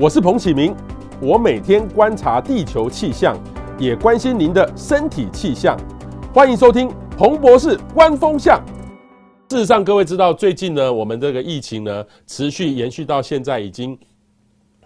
我是彭启明，我每天观察地球气象，也关心您的身体气象。欢迎收听彭博士观风向。事实上，各位知道，最近呢，我们这个疫情呢，持续延续到现在已经。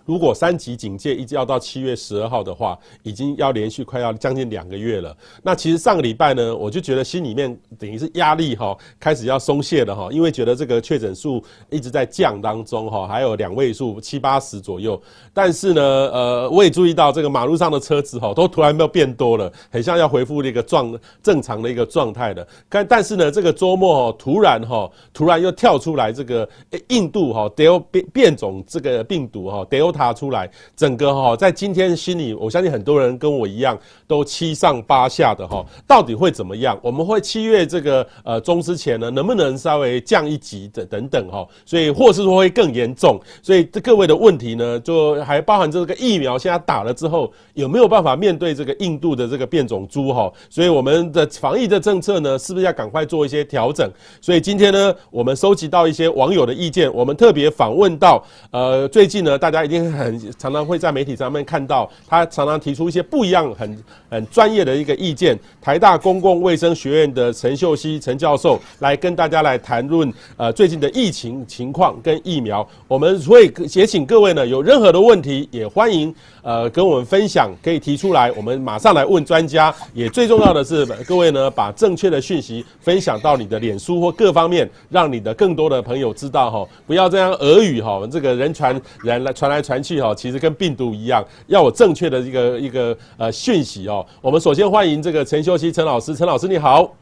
如果三级警戒一直要到七月十二号的话，已经要连续快要将近两个月了。那其实上个礼拜呢，我就觉得心里面等于是压力哈，开始要松懈了哈，因为觉得这个确诊数一直在降当中哈，还有两位数七八十左右。但是呢，呃，我也注意到这个马路上的车子哈，都突然没有变多了，很像要恢复一个状正常的一个状态了。但但是呢，这个周末哈，突然哈，突然又跳出来这个印度哈德变变种这个病毒哈德。他出来，整个哈，在今天心里，我相信很多人跟我一样，都七上八下的哈，到底会怎么样？我们会七月这个呃中之前呢，能不能稍微降一级的等等哈？所以或是说会更严重？所以这各位的问题呢，就还包含这个疫苗，现在打了之后有没有办法面对这个印度的这个变种株哈？所以我们的防疫的政策呢，是不是要赶快做一些调整？所以今天呢，我们收集到一些网友的意见，我们特别访问到呃，最近呢，大家一定。很常常会在媒体上面看到，他常常提出一些不一样、很很专业的一个意见。台大公共卫生学院的陈秀熙陈教授来跟大家来谈论呃最近的疫情情况跟疫苗。我们会也请各位呢有任何的问题也欢迎呃跟我们分享，可以提出来，我们马上来问专家。也最重要的是各位呢把正确的讯息分享到你的脸书或各方面，让你的更多的朋友知道哈，不要这样耳语哈，这个人传人来传来传去哈，其实跟病毒一样，要有正确的一个一个呃讯息哦。我们首先欢迎这个陈修熙陈老师，陈老师你好，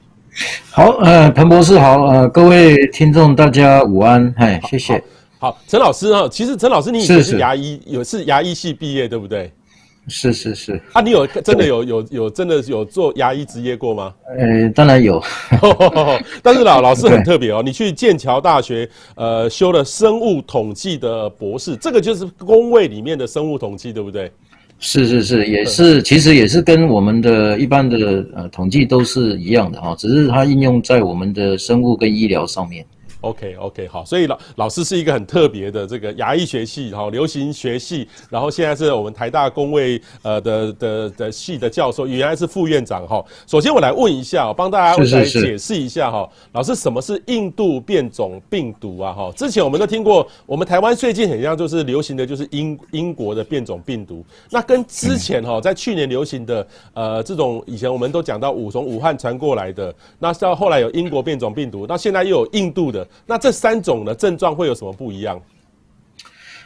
好呃，彭博士好呃，各位听众大家午安，嗨，谢谢。好，陈老师啊，其实陈老师你以前是牙医，有是牙医系毕业对不对？是是是啊，你有真的有有有真的有做牙医职业过吗？呃，当然有，但是老老师很特别哦，你去剑桥大学呃修了生物统计的博士，这个就是工位里面的生物统计，对不对？是是是，也是其实也是跟我们的一般的呃统计都是一样的哈，只是它应用在我们的生物跟医疗上面。OK OK 好，所以老老师是一个很特别的这个牙医学系哈，流行学系，然后现在是我们台大公卫呃的的的系的教授，原来是副院长哈。首先我来问一下，帮大家来解释一下哈，老师什么是印度变种病毒啊哈？之前我们都听过，我们台湾最近很像就是流行的就是英英国的变种病毒，那跟之前哈在去年流行的呃这种以前我们都讲到武从武汉传过来的，那到后来有英国变种病毒，那现在又有印度的。那这三种的症状会有什么不一样？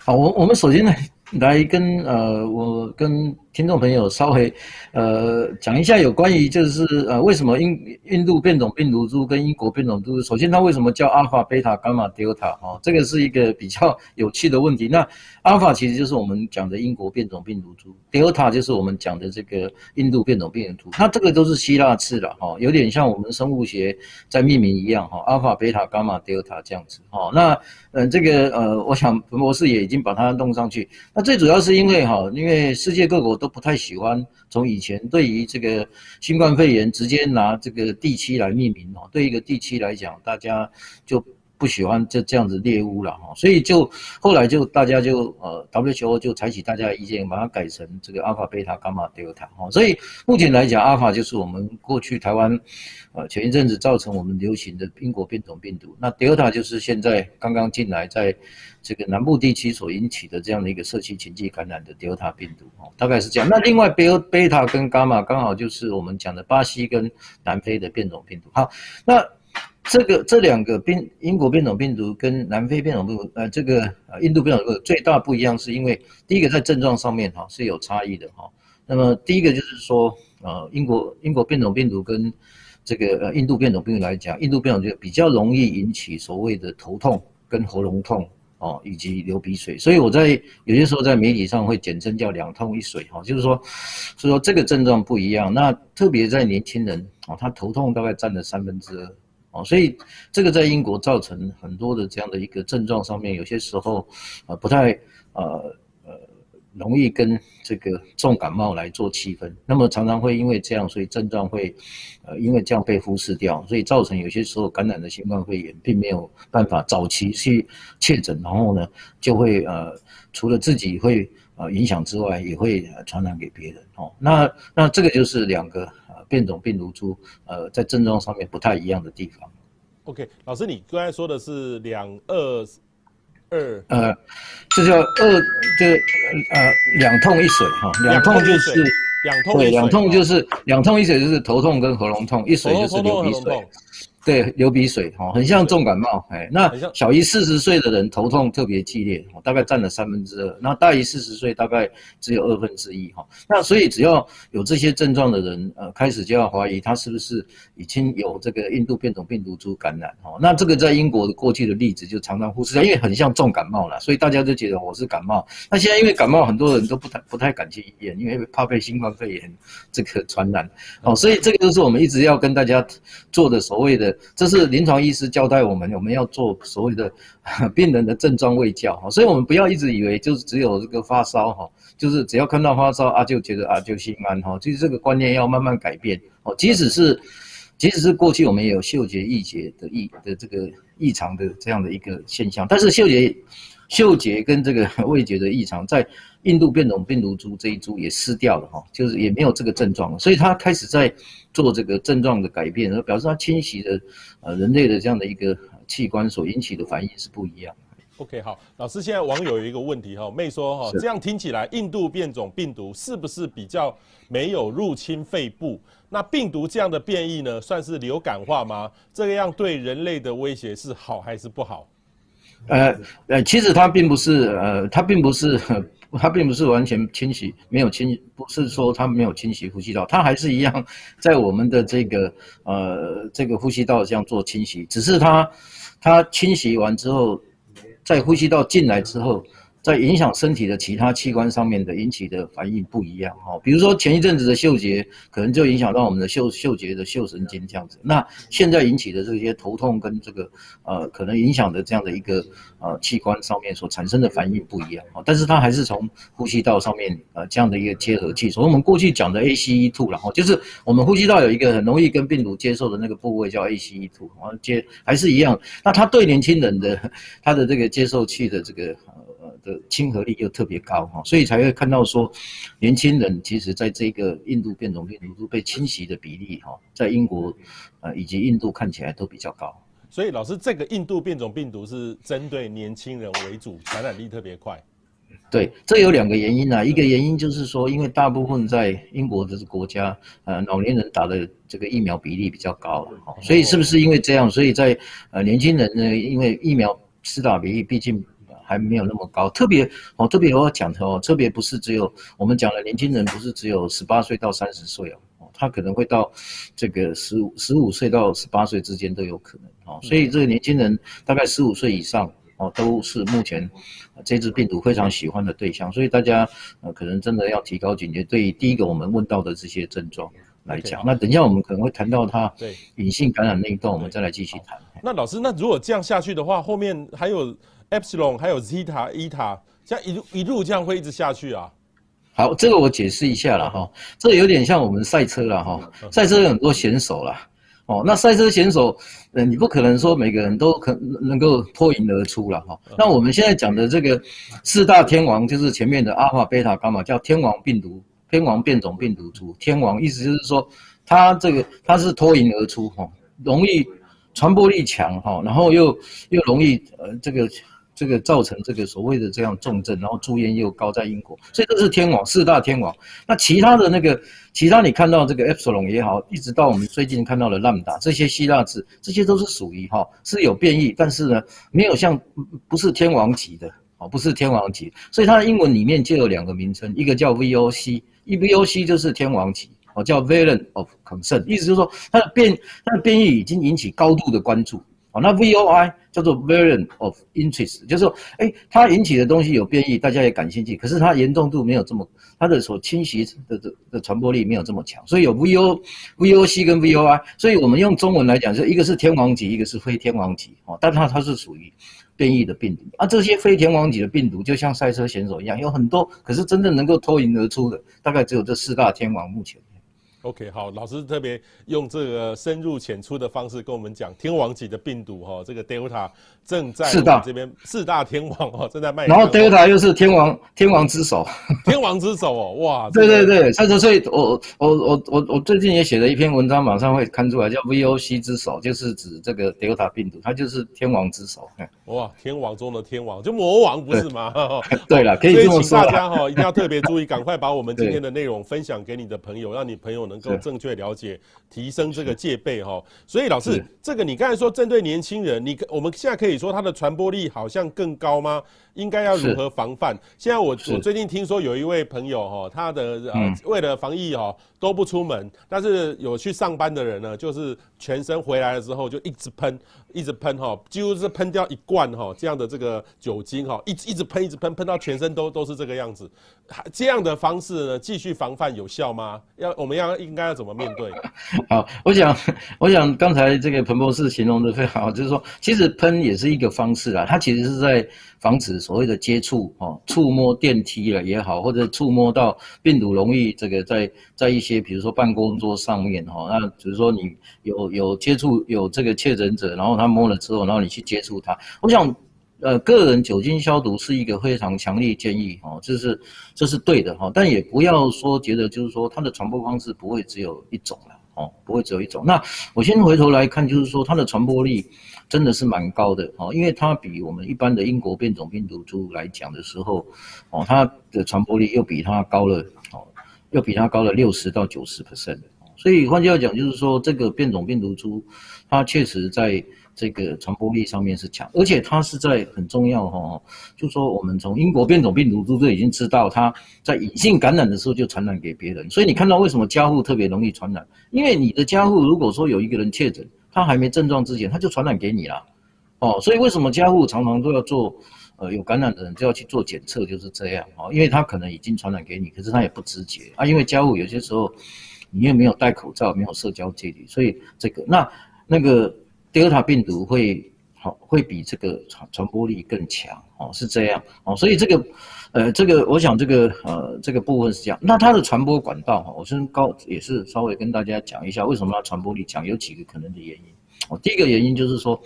好，我我们首先来，来跟呃，我跟。听众朋友，稍微呃讲一下有关于就是呃为什么印印度变种病毒株跟英国变种株，首先它为什么叫阿尔法、贝塔、伽马、德尔塔？哈，这个是一个比较有趣的问题。那阿尔法其实就是我们讲的英国变种病毒株，德尔塔就是我们讲的这个印度变种病毒株。那这个都是希腊字了哈，有点像我们生物学在命名一样哈，阿尔法、贝塔、伽马、德尔塔这样子哈。那嗯这个呃，我想彭博士也已经把它弄上去。那最主要是因为哈，因为世界各国都不太喜欢从以前对于这个新冠肺炎直接拿这个地区来命名哦，对一个地区来讲，大家就不喜欢这这样子猎巫了哈，所以就后来就大家就呃 WHO 就采取大家的意见，把它改成这个阿尔法、贝塔、伽马、德尔塔哈。所以目前来讲，阿尔法就是我们过去台湾呃前一阵子造成我们流行的英国变种病毒，那德尔塔就是现在刚刚进来在。这个南部地区所引起的这样的一个社区群聚感染的德尔塔病毒，哦，大概是这样。那另外贝贝塔跟伽马刚好就是我们讲的巴西跟南非的变种病毒。好，那这个这两个变英国变种病毒跟南非变种病毒，呃，这个呃印度变种病毒最大不一样是因为第一个在症状上面哈是有差异的哈。那么第一个就是说，呃，英国英国变种病毒跟这个呃印度变种病毒来讲，印度变种就比较容易引起所谓的头痛跟喉咙痛。哦，以及流鼻水，所以我在有些时候在媒体上会简称叫两痛一水哈，就是说，所以说这个症状不一样。那特别在年轻人哦，他头痛大概占了三分之二哦，所以这个在英国造成很多的这样的一个症状上面，有些时候啊不太呃容易跟这个重感冒来做区分。那么常常会因为这样，所以症状会呃因为这样被忽视掉，所以造成有些时候感染的新冠肺炎并没有办法早期去确诊，然后呢就会呃除了自己会呃影响之外，也会传染给别人哦。那那这个就是两个呃变种病毒株呃在症状上面不太一样的地方。OK，老师，你刚才说的是两二二，呃，这叫二，这呃两痛一水哈，两痛就是两痛，对，两痛就是两痛一水就是头痛跟喉咙痛，一水就是流鼻水。对，流鼻水哈，很像重感冒。哎，那小于四十岁的人头痛特别剧烈，大概占了三分之二。那大于四十岁大概只有二分之一哈。那所以只要有这些症状的人，呃，开始就要怀疑他是不是已经有这个印度变种病毒株感染哈。那这个在英国的过去的例子就常常忽视掉，因为很像重感冒了，所以大家都觉得我是感冒。那现在因为感冒，很多人都不太不太敢去医院，因为怕被新冠肺炎这个传染。哦，所以这个就是我们一直要跟大家做的所谓的。这是临床医师交代我们，我们要做所谓的 病人的症状卫教哈，所以我们不要一直以为就是只有这个发烧哈，就是只要看到发烧啊就觉得啊就心安哈，就是这个观念要慢慢改变哦。即使是即使是过去我们也有嗅觉异觉的异的这个异常的这样的一个现象，但是嗅觉嗅觉跟这个 味觉的异常在。印度变种病毒株这一株也失掉了哈，就是也没有这个症状，所以他开始在做这个症状的改变，然后表示他侵袭的呃人类的这样的一个器官所引起的反应是不一样。OK，好，老师，现在网友有一个问题哈，妹说哈，这样听起来印度变种病毒是不是比较没有入侵肺部？那病毒这样的变异呢，算是流感化吗？这个样对人类的威胁是好还是不好？呃呃，其实它并不是呃，它并不是。它 并不是完全清洗，没有清，不是说它没有清洗呼吸道，它还是一样 在我们的这个呃这个呼吸道这样做清洗，只是它它清洗完之后，在呼吸道进来之后。在影响身体的其他器官上面的引起的反应不一样哈，比如说前一阵子的嗅觉可能就影响到我们的嗅嗅觉的嗅神经这样子，那现在引起的这些头痛跟这个呃可能影响的这样的一个呃器官上面所产生的反应不一样啊，但是它还是从呼吸道上面呃这样的一个结合器，所以我们过去讲的 ACE2 然后就是我们呼吸道有一个很容易跟病毒接受的那个部位叫 ACE2，然后接还是一样，那它对年轻人的 它的这个接受器的这个。的亲和力又特别高哈，所以才会看到说，年轻人其实在这个印度变种病毒株被侵袭的比例哈，在英国呃以及印度看起来都比较高。所以老师，这个印度变种病毒是针对年轻人为主，传染力特别快。对，这有两个原因啊，一个原因就是说，因为大部分在英国的国家，呃，老年人打的这个疫苗比例比较高，所以是不是因为这样，所以在呃年轻人呢，因为疫苗施打比例毕竟。还没有那么高，特别哦，特别我要讲的哦，特别不是只有我们讲的年轻人，不是只有十八岁到三十岁哦，他可能会到这个十五十五岁到十八岁之间都有可能哦，所以这个年轻人大概十五岁以上哦，都是目前这支病毒非常喜欢的对象，所以大家呃可能真的要提高警觉。对于第一个我们问到的这些症状来讲，那等一下我们可能会谈到他对。隐性感染那一段，我们再来继续谈。那老师，那如果这样下去的话，后面还有？Epsilon 还有 Zeta、Eta，这样一路一路这样会一直下去啊？好，这个我解释一下了哈，这有点像我们赛车了哈，赛车有很多选手啦。哦，那赛车选手，呃，你不可能说每个人都可能够脱颖而出了哈。那我们现在讲的这个四大天王，就是前面的阿尔法、贝塔、伽马，叫天王病毒，天王变种病毒株。天王意思就是说，它这个它是脱颖而出哈，容易传播力强哈，然后又又容易呃这个。这个造成这个所谓的这样重症，然后住院又高，在英国，所以这是天王四大天王。那其他的那个，其他你看到这个 Epsilon 也好，一直到我们最近看到的 Lambda 这些希腊字，这些都是属于哈是有变异，但是呢没有像不是天王级的哦，不是天王级，所以它的英文里面就有两个名称，一个叫 V O C，E V O C 就是天王级哦，叫 Variant of Concern，意思就是说它的变它的变异已经引起高度的关注。哦，那 VOI 叫做 Variant of Interest，就是说，哎，它引起的东西有变异，大家也感兴趣，可是它严重度没有这么，它的所侵袭的的的传播力没有这么强，所以有 VO、VOC 跟 VOI，所以我们用中文来讲，就一个是天王级，一个是非天王级，哦，但它它是属于变异的病毒啊，这些非天王级的病毒就像赛车选手一样，有很多，可是真正能够脱颖而出的，大概只有这四大天王目前。OK，好，老师特别用这个深入浅出的方式跟我们讲天王级的病毒哈，这个 Delta 正在四大这边四大天王哦正在卖，然后 Delta 又是天王天王之首，天王之首哦，哇，对对对，三十岁我我我我我最近也写了一篇文章，马上会刊出来，叫 VOC 之首，就是指这个 Delta 病毒，它就是天王之首。哇，天王中的天王，就魔王不是吗？对了，可以这么说。请大家哈一定要特别注意，赶快把我们今天的内容分享给你的朋友，让你朋友能够正确了解，提升这个戒备哈。所以老师，这个你刚才说针对年轻人，你我们现在可以你说它的传播力好像更高吗？应该要如何防范？现在我我最近听说有一位朋友哈，他的呃为了防疫哈都不出门，但是有去上班的人呢，就是全身回来了之后就一直喷，一直喷哈，几乎是喷掉一罐哈这样的这个酒精哈，一直一直喷一直喷，喷到全身都都是这个样子。这样的方式呢，继续防范有效吗？要我们要应该要怎么面对？好，我想我想刚才这个彭博士形容的非常好，就是说其实喷也是一个方式啊，它其实是在防止所谓的接触哦，触摸电梯了也好，或者触摸到病毒容易这个在在一些比如说办公桌上面哈，那比如说你有有接触有这个确诊者，然后他摸了之后，然后你去接触他，我想。呃，个人酒精消毒是一个非常强烈建议哈，这是这是对的哈，但也不要说觉得就是说它的传播方式不会只有一种了哦，不会只有一种。那我先回头来看，就是说它的传播力真的是蛮高的哦，因为它比我们一般的英国变种病毒株来讲的时候哦，它的传播力又比它高了哦，又比它高了六十到九十 percent。所以换句话讲，就是说这个变种病毒株它确实在。这个传播力上面是强，而且它是在很重要哈，就说我们从英国变种病毒株就已经知道，它在隐性感染的时候就传染给别人。所以你看到为什么家户特别容易传染？因为你的家户如果说有一个人确诊，他还没症状之前，他就传染给你了。哦，所以为什么家户常常都要做，呃，有感染的人就要去做检测，就是这样哦，因为他可能已经传染给你，可是他也不知觉啊，因为家户有些时候你又没有戴口罩，没有社交距离，所以这个那那个。德尔塔病毒会好，会比这个传传播力更强哦，是这样哦，所以这个，呃，这个我想这个呃这个部分是这样。那它的传播管道哈，我先高也是稍微跟大家讲一下，为什么它传播力强，有几个可能的原因。哦，第一个原因就是说，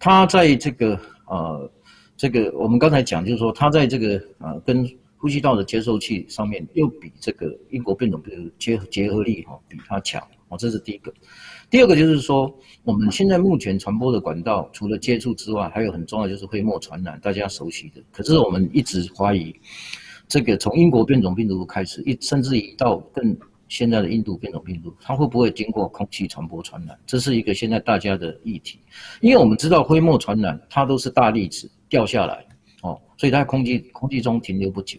它在这个呃这个我们刚才讲，就是说它在这个呃跟呼吸道的接收器上面又比这个英国变种病毒结合结合力哈比它强哦，这是第一个。第二个就是说，我们现在目前传播的管道，除了接触之外，还有很重要就是飞沫传染，大家熟悉的。可是我们一直怀疑，这个从英国变种病毒开始，一甚至于到更现在的印度变种病毒，它会不会经过空气传播传染？这是一个现在大家的议题。因为我们知道飞沫传染，它都是大粒子掉下来，哦，所以它空气空气中停留不久。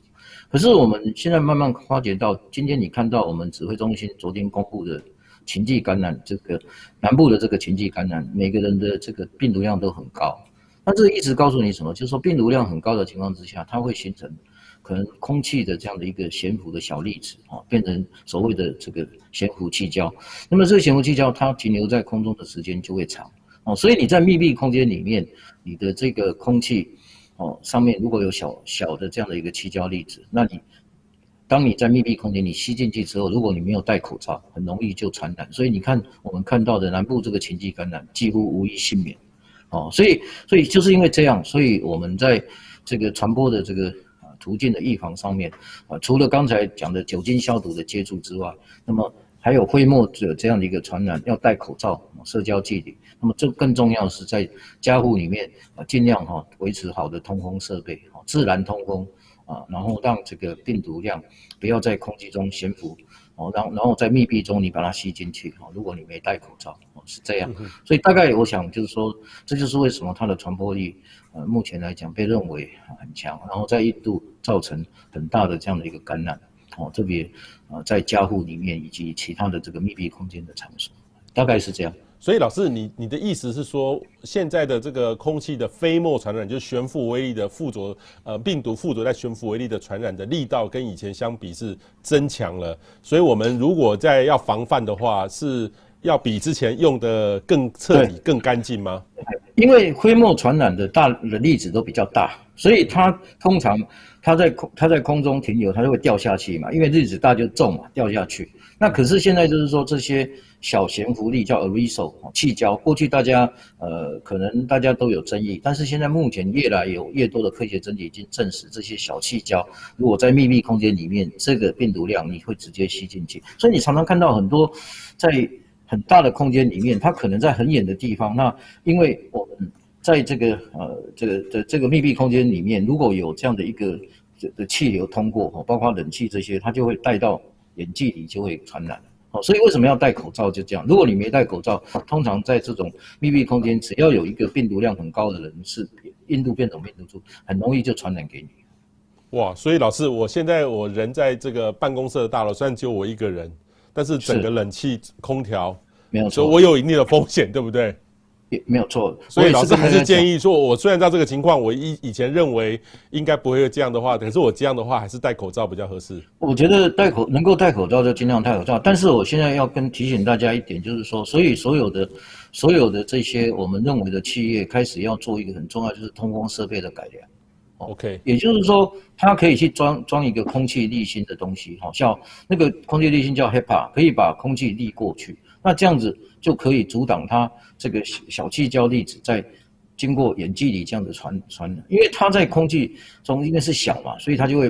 可是我们现在慢慢发觉到，今天你看到我们指挥中心昨天公布的。禽际感染，这个南部的这个禽际感染，每个人的这个病毒量都很高。那这一直告诉你什么？就是说病毒量很高的情况之下，它会形成可能空气的这样的一个悬浮的小粒子啊，变成所谓的这个悬浮气胶。那么这个悬浮气胶它停留在空中的时间就会长哦，所以你在密闭空间里面，你的这个空气哦上面如果有小小的这样的一个气胶粒子，那你。当你在密闭空间，你吸进去之后，如果你没有戴口罩，很容易就传染。所以你看，我们看到的南部这个禽际感染几乎无一幸免，哦，所以所以就是因为这样，所以我们在这个传播的这个啊途径的预防上面啊，除了刚才讲的酒精消毒的接触之外，那么还有飞沫者这样的一个传染，要戴口罩、社交距离。那么这更重要的是在家户里面啊，尽量哈维持好的通风设备，啊自然通风。啊，然后让这个病毒量不要在空气中悬浮，哦，然后然后在密闭中你把它吸进去，哦，如果你没戴口罩，哦，是这样，所以大概我想就是说，这就是为什么它的传播力，呃，目前来讲被认为很强，然后在印度造成很大的这样的一个感染，哦，特别呃在家户里面以及其他的这个密闭空间的场所，大概是这样。所以老师，你你的意思是说，现在的这个空气的飞沫传染，就是悬浮微粒的附着，呃，病毒附着在悬浮微粒的传染的力道，跟以前相比是增强了。所以我们如果在要防范的话，是要比之前用的更彻底、更干净吗？因为飞沫传染的大的粒子都比较大，所以它通常它在空它在空中停留，它就会掉下去嘛。因为粒子大就重嘛，掉下去。那可是现在就是说这些小悬浮粒叫 aerosol 气胶，过去大家呃可能大家都有争议，但是现在目前越来有越多的科学证据已经证实，这些小气胶如果在密闭空间里面，这个病毒量你会直接吸进去。所以你常常看到很多在。很大的空间里面，它可能在很远的地方。那因为我们在这个呃这个的这个密闭空间里面，如果有这样的一个的气流通过，包括冷气这些，它就会带到远距离就会传染。哦，所以为什么要戴口罩？就这样，如果你没戴口罩，通常在这种密闭空间，只要有一个病毒量很高的人是印度变种病毒株，很容易就传染给你。哇，所以老师，我现在我人在这个办公室的大楼，虽然只有我一个人。但是整个冷气、空调没有错，所以我有一定的风险，对不对？也没有错。所以老师还是建议说，我虽然知道这个情况，我以以前认为应该不会有这样的话，可是我这样的话还是戴口罩比较合适。我觉得戴口能够戴口罩就尽量戴口罩，但是我现在要跟提醒大家一点，就是说，所以所有的所有的这些我们认为的企业开始要做一个很重要，就是通风设备的改良。OK，也就是说，它可以去装装一个空气滤芯的东西，好像那个空气滤芯叫 HEPA，可以把空气滤过去。那这样子就可以阻挡它这个小气胶粒子在经过远距离这样的传传，因为它在空气中因为是小嘛，所以它就会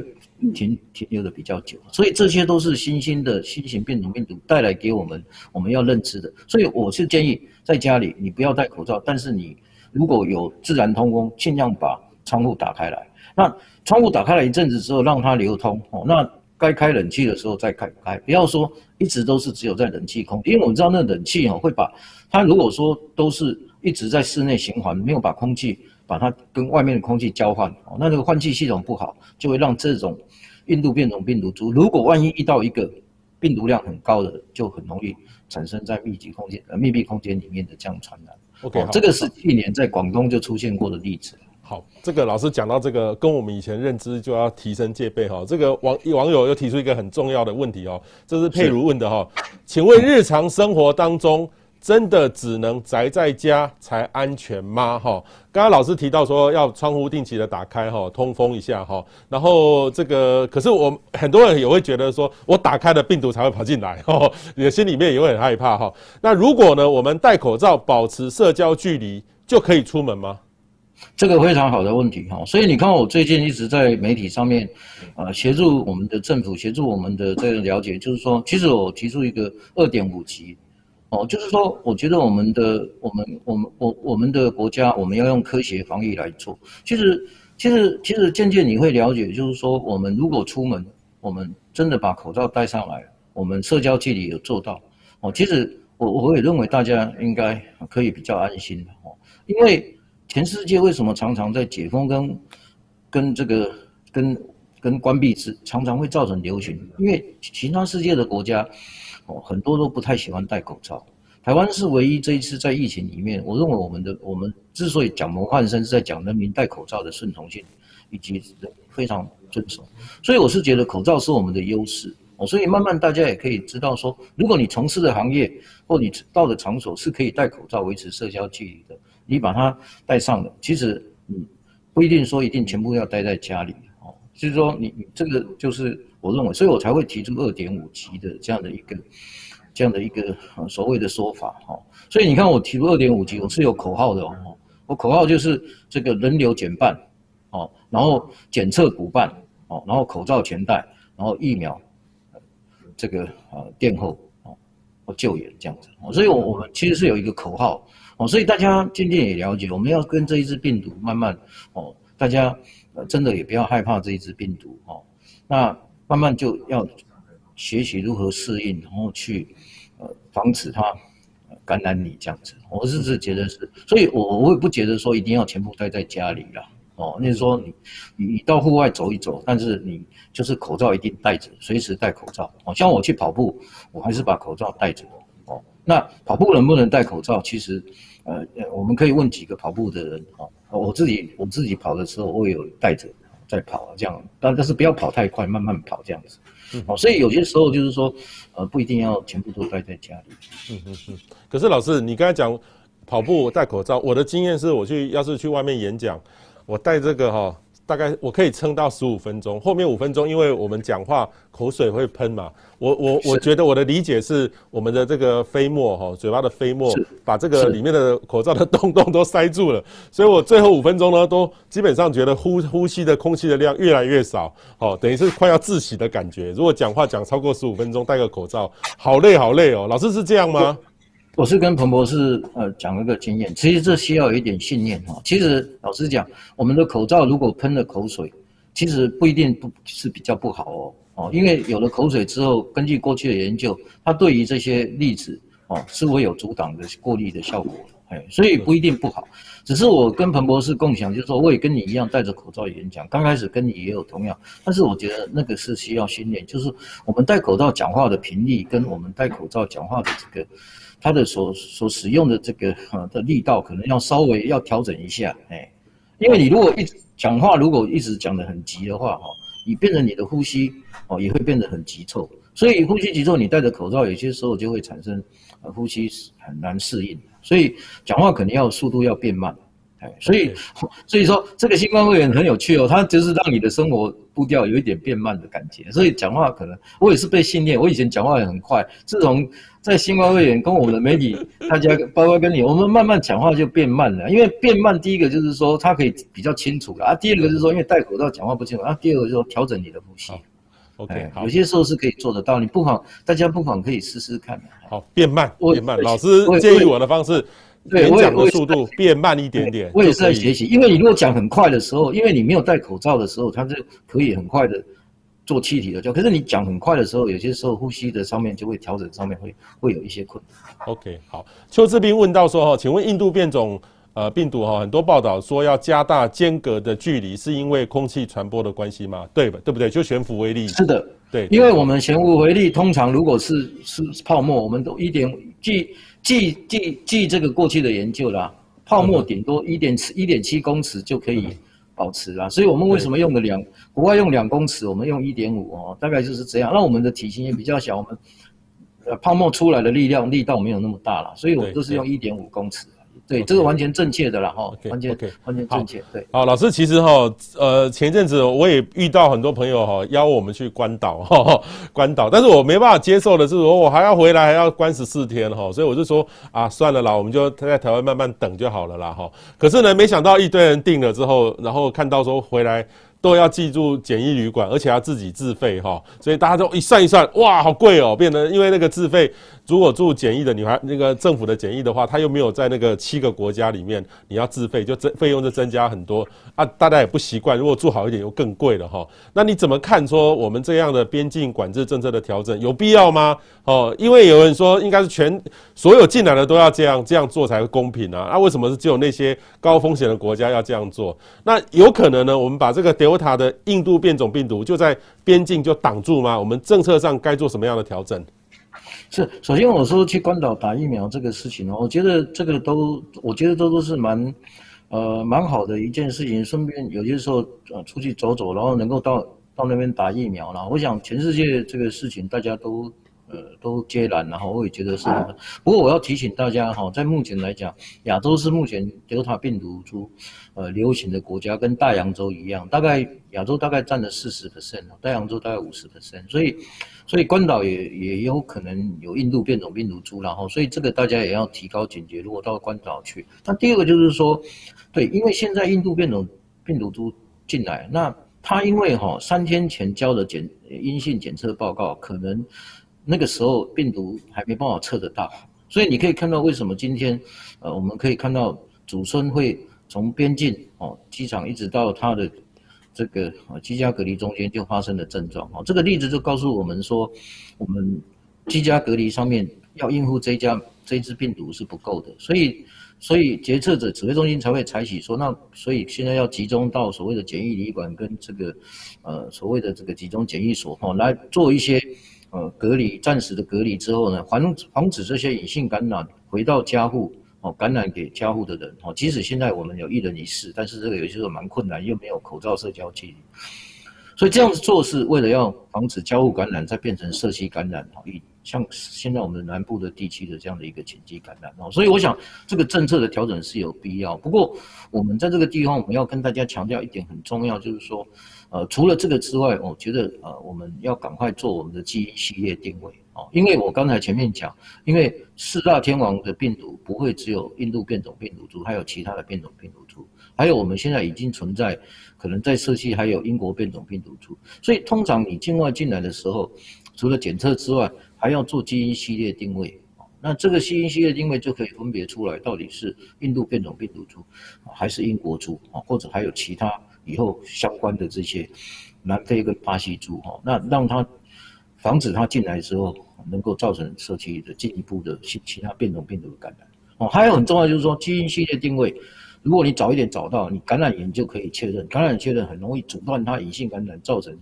停停留的比较久。所以这些都是新兴的新型变种病毒带来给我们我们要认知的。所以我是建议在家里你不要戴口罩，但是你如果有自然通风，尽量把。窗户打开来，那窗户打开来一阵子之后，让它流通哦。那该开冷气的时候再开开，不要说一直都是只有在冷气空，因为我们知道那冷气哦会把它如果说都是一直在室内循环，没有把空气把它跟外面的空气交换哦，那这个换气系统不好，就会让这种印度变种病毒株，如果万一遇到一个病毒量很高的，就很容易产生在密集空间呃密闭空间里面的这样传染。OK，哦，这个是去年在广东就出现过的例子。好，这个老师讲到这个，跟我们以前认知就要提升戒备哈。这个网网友又提出一个很重要的问题哦，这是佩如问的哈，请问日常生活当中真的只能宅在家才安全吗？哈，刚刚老师提到说要窗户定期的打开哈，通风一下哈，然后这个可是我很多人也会觉得说我打开了病毒才会跑进来哈，你的心里面也会很害怕哈。那如果呢，我们戴口罩，保持社交距离就可以出门吗？这个非常好的问题哈，所以你看我最近一直在媒体上面，呃，协助我们的政府，协助我们的这个了解，就是说，其实我提出一个二点五级，哦，就是说，我觉得我们的我们我们我我们的国家，我们要用科学防疫来做。其实其实其实渐渐你会了解，就是说，我们如果出门，我们真的把口罩戴上来，我们社交距离有做到，哦，其实我我也认为大家应该可以比较安心哦，因为。全世界为什么常常在解封跟跟这个跟跟关闭之常常会造成流行？因为其他世界的国家哦，很多都不太喜欢戴口罩。台湾是唯一这一次在疫情里面，我认为我们的我们之所以讲模范生，是在讲人民戴口罩的顺从性以及非常遵守。所以我是觉得口罩是我们的优势。所以慢慢大家也可以知道说，如果你从事的行业或你到的场所是可以戴口罩维持社交距离的。你把它带上了，其实你不一定说一定全部要待在家里哦，就是说你你这个就是我认为，所以我才会提出二点五级的这样的一个这样的一个所谓的说法哈。所以你看我提出二点五级，我是有口号的哦，我口号就是这个人流减半哦，然后检测补办哦，然后口罩全戴，然后疫苗这个呃垫后哦，或救援这样子，所以我我们其实是有一个口号。所以大家渐渐也了解，我们要跟这一支病毒慢慢哦，大家真的也不要害怕这一支病毒哦，那慢慢就要学习如何适应，然后去呃防止它感染你这样子。我是是觉得是？所以我我也不觉得说一定要全部待在家里啦。哦，那是说你你到户外走一走，但是你就是口罩一定戴着，随时戴口罩。哦，像我去跑步，我还是把口罩戴着哦。那跑步能不能戴口罩？其实，呃，我们可以问几个跑步的人啊。我自己我自己跑的时候，我也有带着在跑，这样，但但是不要跑太快，慢慢跑这样子。哦，所以有些时候就是说，呃，不一定要全部都待在家里。嗯嗯嗯。可是老师，你刚才讲跑步戴口罩，我的经验是我去要是去外面演讲，我戴这个哈。大概我可以撑到十五分钟，后面五分钟，因为我们讲话口水会喷嘛。我我我觉得我的理解是，我们的这个飞沫哈，嘴巴的飞沫把这个里面的口罩的洞洞都塞住了，所以我最后五分钟呢，都基本上觉得呼呼吸的空气的量越来越少，哦，等于是快要窒息的感觉。如果讲话讲超过十五分钟，戴个口罩，好累好累哦。老师是这样吗？我是跟彭博士呃讲一个经验，其实这需要有一点信念哈。其实老实讲，我们的口罩如果喷了口水，其实不一定不是比较不好哦哦，因为有了口水之后，根据过去的研究，它对于这些粒子哦是会有阻挡的过滤的效果，哎，所以不一定不好。只是我跟彭博士共享，就是说我也跟你一样戴着口罩演讲，刚开始跟你也有同样，但是我觉得那个是需要训练，就是我们戴口罩讲话的频率跟我们戴口罩讲话的这个。它的所所使用的这个哈的力道可能要稍微要调整一下，哎，因为你如果一直讲话，如果一直讲得很急的话，哈，你变成你的呼吸哦也会变得很急促，所以呼吸急促，你戴着口罩，有些时候就会产生呃呼吸很难适应，所以讲话肯定要速度要变慢。哎。所以，所以说这个新冠肺炎很有趣哦，它就是让你的生活步调有一点变慢的感觉。所以讲话可能我也是被训练，我以前讲话也很快，自从在新冠肺炎跟我们的媒体大家包括跟你，我们慢慢讲话就变慢了。因为变慢，第一个就是说它可以比较清楚了啊，第二个就是说因为戴口罩讲话不清楚啊，第二个就是说调整你的呼吸。OK，有些时候是可以做得到，你不妨大家不妨可以试试看。好，变慢，变慢。老师建议我的方式。对，演讲的速度变慢一点点，我也是在学习。因为你如果讲很快的时候，因为你没有戴口罩的时候，它是可以很快的做气体的交。可是你讲很快的时候，有些时候呼吸的上面就会调整，上面会会有一些困难。OK，好。邱志斌问到说哈，请问印度变种呃病毒哈，很多报道说要加大间隔的距离，是因为空气传播的关系吗？对吧？对不对？就悬浮微粒。是的，对。因为我们悬浮微粒通常如果是是泡沫，我们都一点即。据据据这个过去的研究啦，泡沫顶多一点七一点七公尺就可以保持啦，所以我们为什么用的两国外用两公尺，我们用一点五哦，大概就是这样。那我们的体型也比较小，我们呃泡沫出来的力量力道没有那么大了，所以我们都是用一点五公尺。对，okay. 这个完全正确的了哈，okay. 完全 okay. 完全正确。对，好，老师，其实哈，呃，前一阵子我也遇到很多朋友哈，邀我们去关岛哈，关岛，但是我没办法接受的是，说我还要回来，还要关十四天哈，所以我就说啊，算了啦，我们就在台湾慢慢等就好了啦哈。可是呢，没想到一堆人订了之后，然后看到说回来。都要记住简易旅馆，而且要自己自费哈，所以大家都一算一算，哇，好贵哦，变得因为那个自费，如果住检疫的女孩，那个政府的检疫的话，他又没有在那个七个国家里面，你要自费，就增费用就增加很多啊，大家也不习惯，如果住好一点又更贵了哈。那你怎么看说我们这样的边境管制政策的调整有必要吗？哦，因为有人说应该是全所有进来的都要这样这样做才会公平啊，那为什么是只有那些高风险的国家要这样做？那有可能呢，我们把这个塔的印度变种病毒就在边境就挡住吗？我们政策上该做什么样的调整？是，首先我说去关岛打疫苗这个事情呢，我觉得这个都，我觉得都都是蛮，呃，蛮好的一件事情。顺便有些时候呃出去走走，然后能够到到那边打疫苗了。我想全世界这个事情大家都。呃，都接然，然后我也觉得是。不过我要提醒大家哈，在目前来讲，亚洲是目前德尔塔病毒株呃流行的国家，跟大洋洲一样，大概亚洲大概占了四十 percent，大洋洲大概五十 percent，所以所以关岛也也有可能有印度变种病毒株，然后所以这个大家也要提高警觉。如果到关岛去，那第二个就是说，对，因为现在印度变种病毒株进来，那他因为哈三天前交的检阴性检测报告可能。那个时候病毒还没办法测得到，所以你可以看到为什么今天，呃，我们可以看到祖孙会从边境哦机场一直到他的这个呃居家隔离中间就发生了症状哦，这个例子就告诉我们说，我们居家隔离上面要应付这家这一支病毒是不够的，所以所以决策者指挥中心才会采取说，那所以现在要集中到所谓的检疫旅馆跟这个呃所谓的这个集中检疫所哦来做一些。呃，隔离暂时的隔离之后呢，防防止这些隐性感染回到家户哦，感染给家户的人哦。即使现在我们有一人一室，但是这个有些时候蛮困难，又没有口罩社交距离，所以这样子做是为了要防止家户感染再变成社区感染哦，以像现在我们南部的地区的这样的一个紧急感染哦，所以我想这个政策的调整是有必要。不过我们在这个地方，我们要跟大家强调一点很重要，就是说，呃，除了这个之外，我觉得呃，我们要赶快做我们的基因系列定位哦，因为我刚才前面讲，因为四大天王的病毒不会只有印度变种病毒株，还有其他的变种病毒株，还有我们现在已经存在可能在社区还有英国变种病毒株，所以通常你境外进来的时候，除了检测之外，还要做基因系列定位，那这个基因系列定位就可以分别出来，到底是印度变种病毒株，还是英国株啊，或者还有其他以后相关的这些南非跟巴西株哈，那让它防止它进来之后能够造成社区的进一步的其其他变种病毒的感染哦。还有很重要就是说基因序列定位，如果你早一点找到，你感染源就可以确认，感染确认很容易阻断它隐性感染，造成。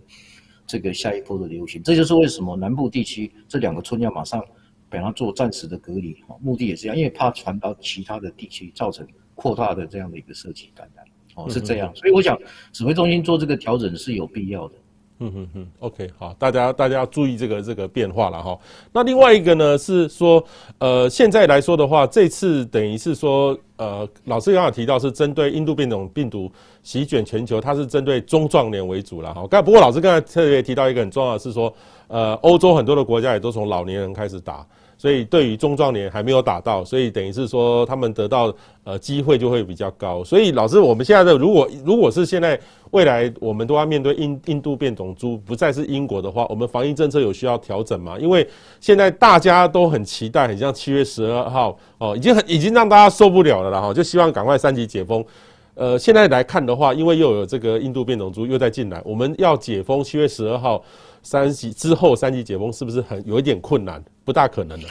这个下一波的流行，这就是为什么南部地区这两个村要马上把它做暂时的隔离，目的也是一样，因为怕传到其他的地区，造成扩大的这样的一个社区感染，哦，是这样，所以我想指挥中心做这个调整是有必要的。嗯嗯嗯，OK，好，大家大家要注意这个这个变化了哈。那另外一个呢是说，呃，现在来说的话，这次等于是说，呃，老师刚刚提到是针对印度变种病毒席卷全球，它是针对中壮年为主了哈。刚不过老师刚才特别提到一个很重要的是说，呃，欧洲很多的国家也都从老年人开始打。所以对于中壮年还没有打到，所以等于是说他们得到呃机会就会比较高。所以老师，我们现在的如果如果是现在未来我们都要面对印印度变种猪不再是英国的话，我们防疫政策有需要调整吗？因为现在大家都很期待，很像七月十二号哦，已经很已经让大家受不了了啦哈，就希望赶快三级解封。呃，现在来看的话，因为又有这个印度变种猪又在进来，我们要解封七月十二号。三级之后，三级解封是不是很有一点困难？不大可能的。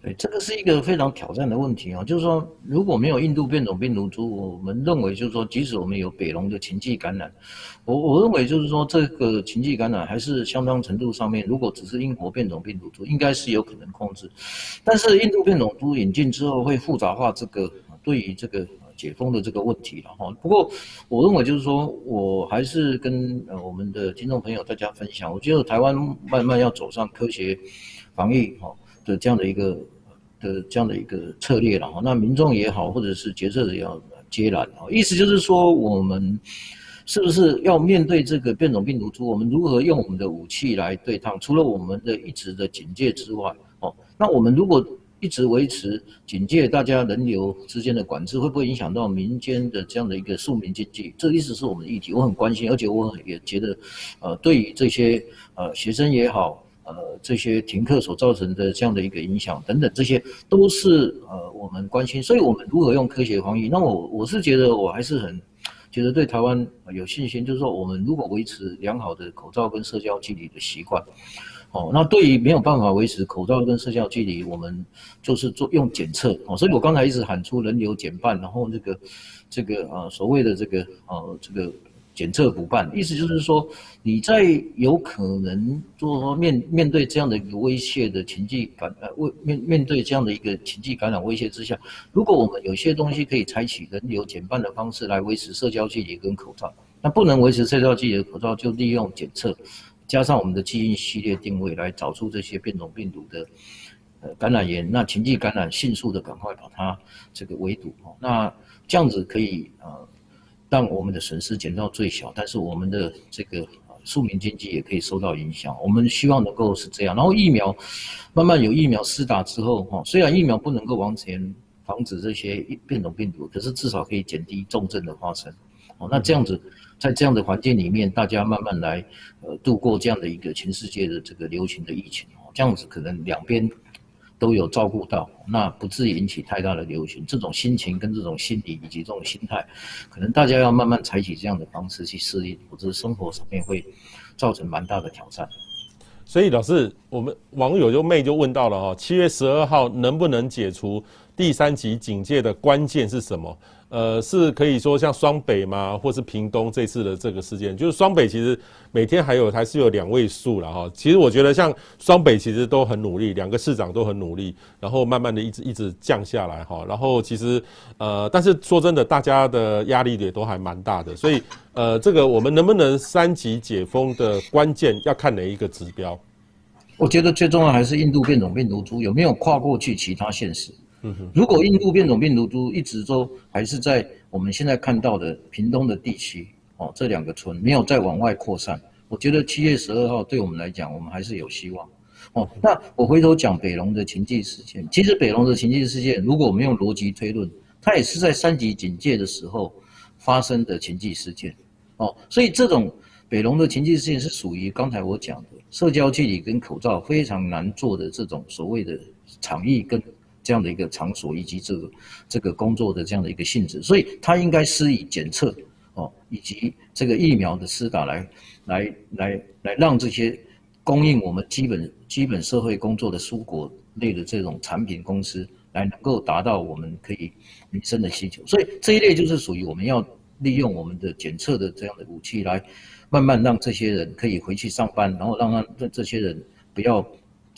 对，这个是一个非常挑战的问题啊。就是说，如果没有印度变种病毒株，我们认为就是说，即使我们有北龙的禽鸡感染，我我认为就是说，这个禽鸡感染还是相当程度上面，如果只是英国变种病毒株，应该是有可能控制。但是印度变种株引进之后，会复杂化这个对于这个。解封的这个问题了哈，不过我认为就是说，我还是跟呃我们的听众朋友大家分享，我觉得台湾慢慢要走上科学防疫哈的这样的一个的这样的一个策略了哈，那民众也好，或者是决策者也要接揽啊，意思就是说，我们是不是要面对这个变种病毒株，我们如何用我们的武器来对抗？除了我们的一直的警戒之外，哦，那我们如果一直维持警戒，大家人流之间的管制会不会影响到民间的这样的一个庶民经济？这一直是我们的议题，我很关心，而且我也觉得，呃，对于这些呃学生也好，呃这些停课所造成的这样的一个影响等等，这些都是呃我们关心。所以，我们如何用科学防疫？那我我是觉得我还是很觉得对台湾有信心，就是说，我们如果维持良好的口罩跟社交距离的习惯。哦，那对于没有办法维持口罩跟社交距离，我们就是做用检测哦。所以我刚才一直喊出人流减半，然后这个这个呃所谓的这个呃这个检测补办，意思就是说你在有可能就是说面面对这样的一个威胁的情境感呃为面面对这样的一个情境感染威胁之下，如果我们有些东西可以采取人流减半的方式来维持社交距离跟口罩，那不能维持社交距离的口罩，就利用检测。加上我们的基因系列定位来找出这些变种病毒的呃感染源，那禽鸡感染迅速的赶快把它这个围堵，那这样子可以呃让我们的损失减到最小，但是我们的这个庶民经济也可以受到影响。我们希望能够是这样，然后疫苗慢慢有疫苗施打之后哈，虽然疫苗不能够完全防止这些变种病毒，可是至少可以减低重症的发生。哦，那这样子。在这样的环境里面，大家慢慢来，呃，度过这样的一个全世界的这个流行的疫情哦，这样子可能两边都有照顾到，那不至于引起太大的流行。这种心情跟这种心理以及这种心态，可能大家要慢慢采取这样的方式去适应，否则生活上面会造成蛮大的挑战。所以老师，我们网友就妹就问到了哦，七月十二号能不能解除第三级警戒的关键是什么？呃，是可以说像双北吗？或是屏东这次的这个事件，就是双北其实每天还有还是有两位数了哈。其实我觉得像双北其实都很努力，两个市长都很努力，然后慢慢的一直一直降下来哈。然后其实呃，但是说真的，大家的压力也都还蛮大的，所以呃，这个我们能不能三级解封的关键要看哪一个指标？我觉得最重要还是印度变种病毒株有没有跨过去其他县市。如果印度变种病毒株一直都还是在我们现在看到的屏东的地区哦，这两个村没有再往外扩散，我觉得七月十二号对我们来讲，我们还是有希望。哦，那我回头讲北龙的情境事件，其实北龙的情境事件，如果我们用逻辑推论，它也是在三级警戒的时候发生的情境事件。哦，所以这种北龙的情境事件是属于刚才我讲的社交距离跟口罩非常难做的这种所谓的场域跟这样的一个场所以及这个这个工作的这样的一个性质，所以它应该施以检测哦，以及这个疫苗的施打来来来来让这些。供应我们基本基本社会工作的蔬果类的这种产品公司，来能够达到我们可以民生的需求，所以这一类就是属于我们要利用我们的检测的这样的武器，来慢慢让这些人可以回去上班，然后让让这这些人不要